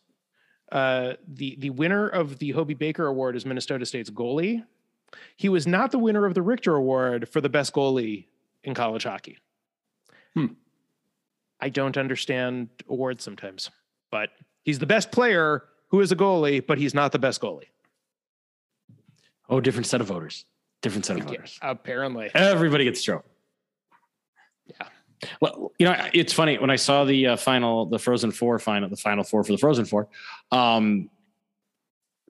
D: Uh, the the winner of the Hobey Baker Award is Minnesota State's goalie. He was not the winner of the Richter Award for the best goalie in college hockey. Hmm. I don't understand awards sometimes, but he's the best player who is a goalie, but he's not the best goalie.
B: Oh, different set of voters. Different set of voters.
D: Apparently,
B: everybody gets trophy. Yeah. Well, you know, it's funny when I saw the uh, final, the Frozen Four final, the final four for the Frozen Four. Um,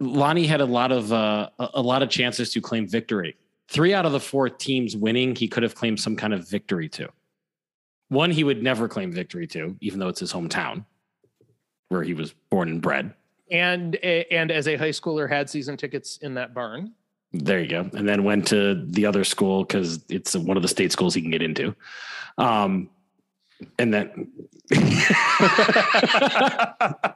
B: Lonnie had a lot of uh, a lot of chances to claim victory. Three out of the four teams winning, he could have claimed some kind of victory too. One he would never claim victory to, even though it's his hometown, where he was born and bred.
D: And and as a high schooler, had season tickets in that barn.
B: There you go. And then went to the other school because it's one of the state schools he can get into. Um, and then <laughs> yeah,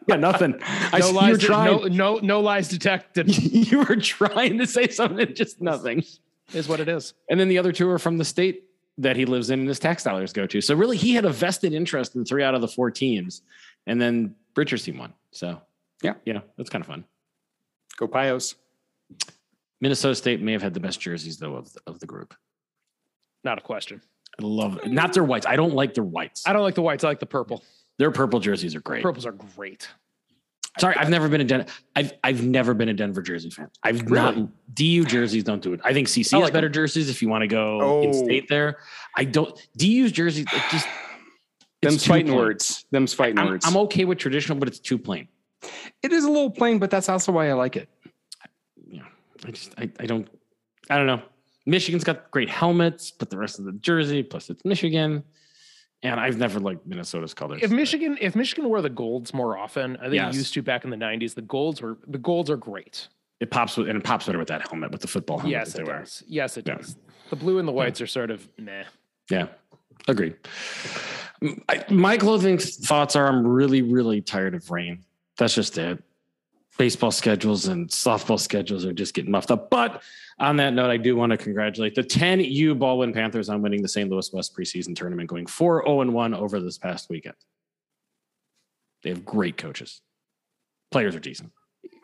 B: nothing.
D: I no lies. De- no, no, no lies detected. <laughs>
B: you were trying to say something, just nothing.
D: Is what it is.
B: And then the other two are from the state that he lives in and his tax dollars go to. So really, he had a vested interest in three out of the four teams, and then Bridger's team won. So yeah, you know that's kind of fun.
C: Go Pios.
B: Minnesota State may have had the best jerseys though of the, of the group.
D: Not a question.
B: I love it. not their whites. I don't like their whites.
D: I don't like the whites. I like the purple.
B: Their purple jerseys are great.
D: Purples are great.
B: Sorry, I've never been a Den- I've I've never been a Denver jersey fan. I've really? not DU jerseys don't do it. I think CC I like has better them. jerseys if you want to go oh. in state there. I don't DU's jerseys it just
C: Them's fighting plain. words. Them's fighting
B: I'm,
C: words.
B: I'm okay with traditional, but it's too plain.
C: It is a little plain, but that's also why I like it.
B: Yeah. I just I, I don't I don't know. Michigan's got great helmets, but the rest of the jersey, plus it's Michigan. And I've never liked Minnesota's colors.
D: If Michigan, if Michigan wore the golds more often, I think yes. used to back in the '90s. The golds were the golds are great.
B: It pops with, and it pops better with that helmet, with the football helmet.
D: Yes, it does. Yes, it yeah. does. The blue and the whites yeah. are sort of meh.
B: Yeah, agreed. I, my clothing thoughts are: I'm really, really tired of rain. That's just it. Baseball schedules and softball schedules are just getting muffed up. But on that note, I do want to congratulate the 10U Baldwin Panthers on winning the St. Louis West preseason tournament, going 4 0 1 over this past weekend. They have great coaches. Players are decent,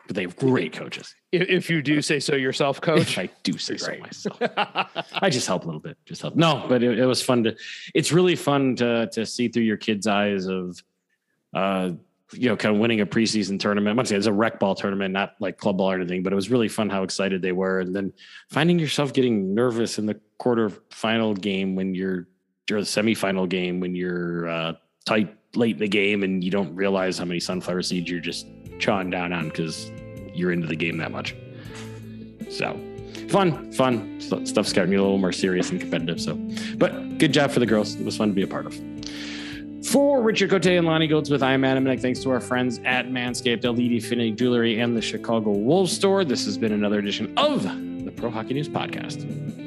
B: but they have great coaches.
D: If you do say so yourself, coach.
B: I do say so myself. I just help a little bit. Just help. No, but it, it was fun to, it's really fun to, to see through your kids' eyes of, uh, you know, kind of winning a preseason tournament. I'm say it's a rec ball tournament, not like club ball or anything, but it was really fun how excited they were. And then finding yourself getting nervous in the quarterfinal game when you're, or the semifinal game when you're uh, tight late in the game and you don't realize how many sunflower seeds you're just chawing down on because you're into the game that much. So fun, fun stuff's gotten me a little more serious and competitive. So, but good job for the girls. It was fun to be a part of. For Richard Cote and Lonnie Goldsmith, I'm Adam Mick. Thanks to our friends at Manscaped, LED Affinity Jewelry, and the Chicago Wolves Store. This has been another edition of the Pro Hockey News Podcast.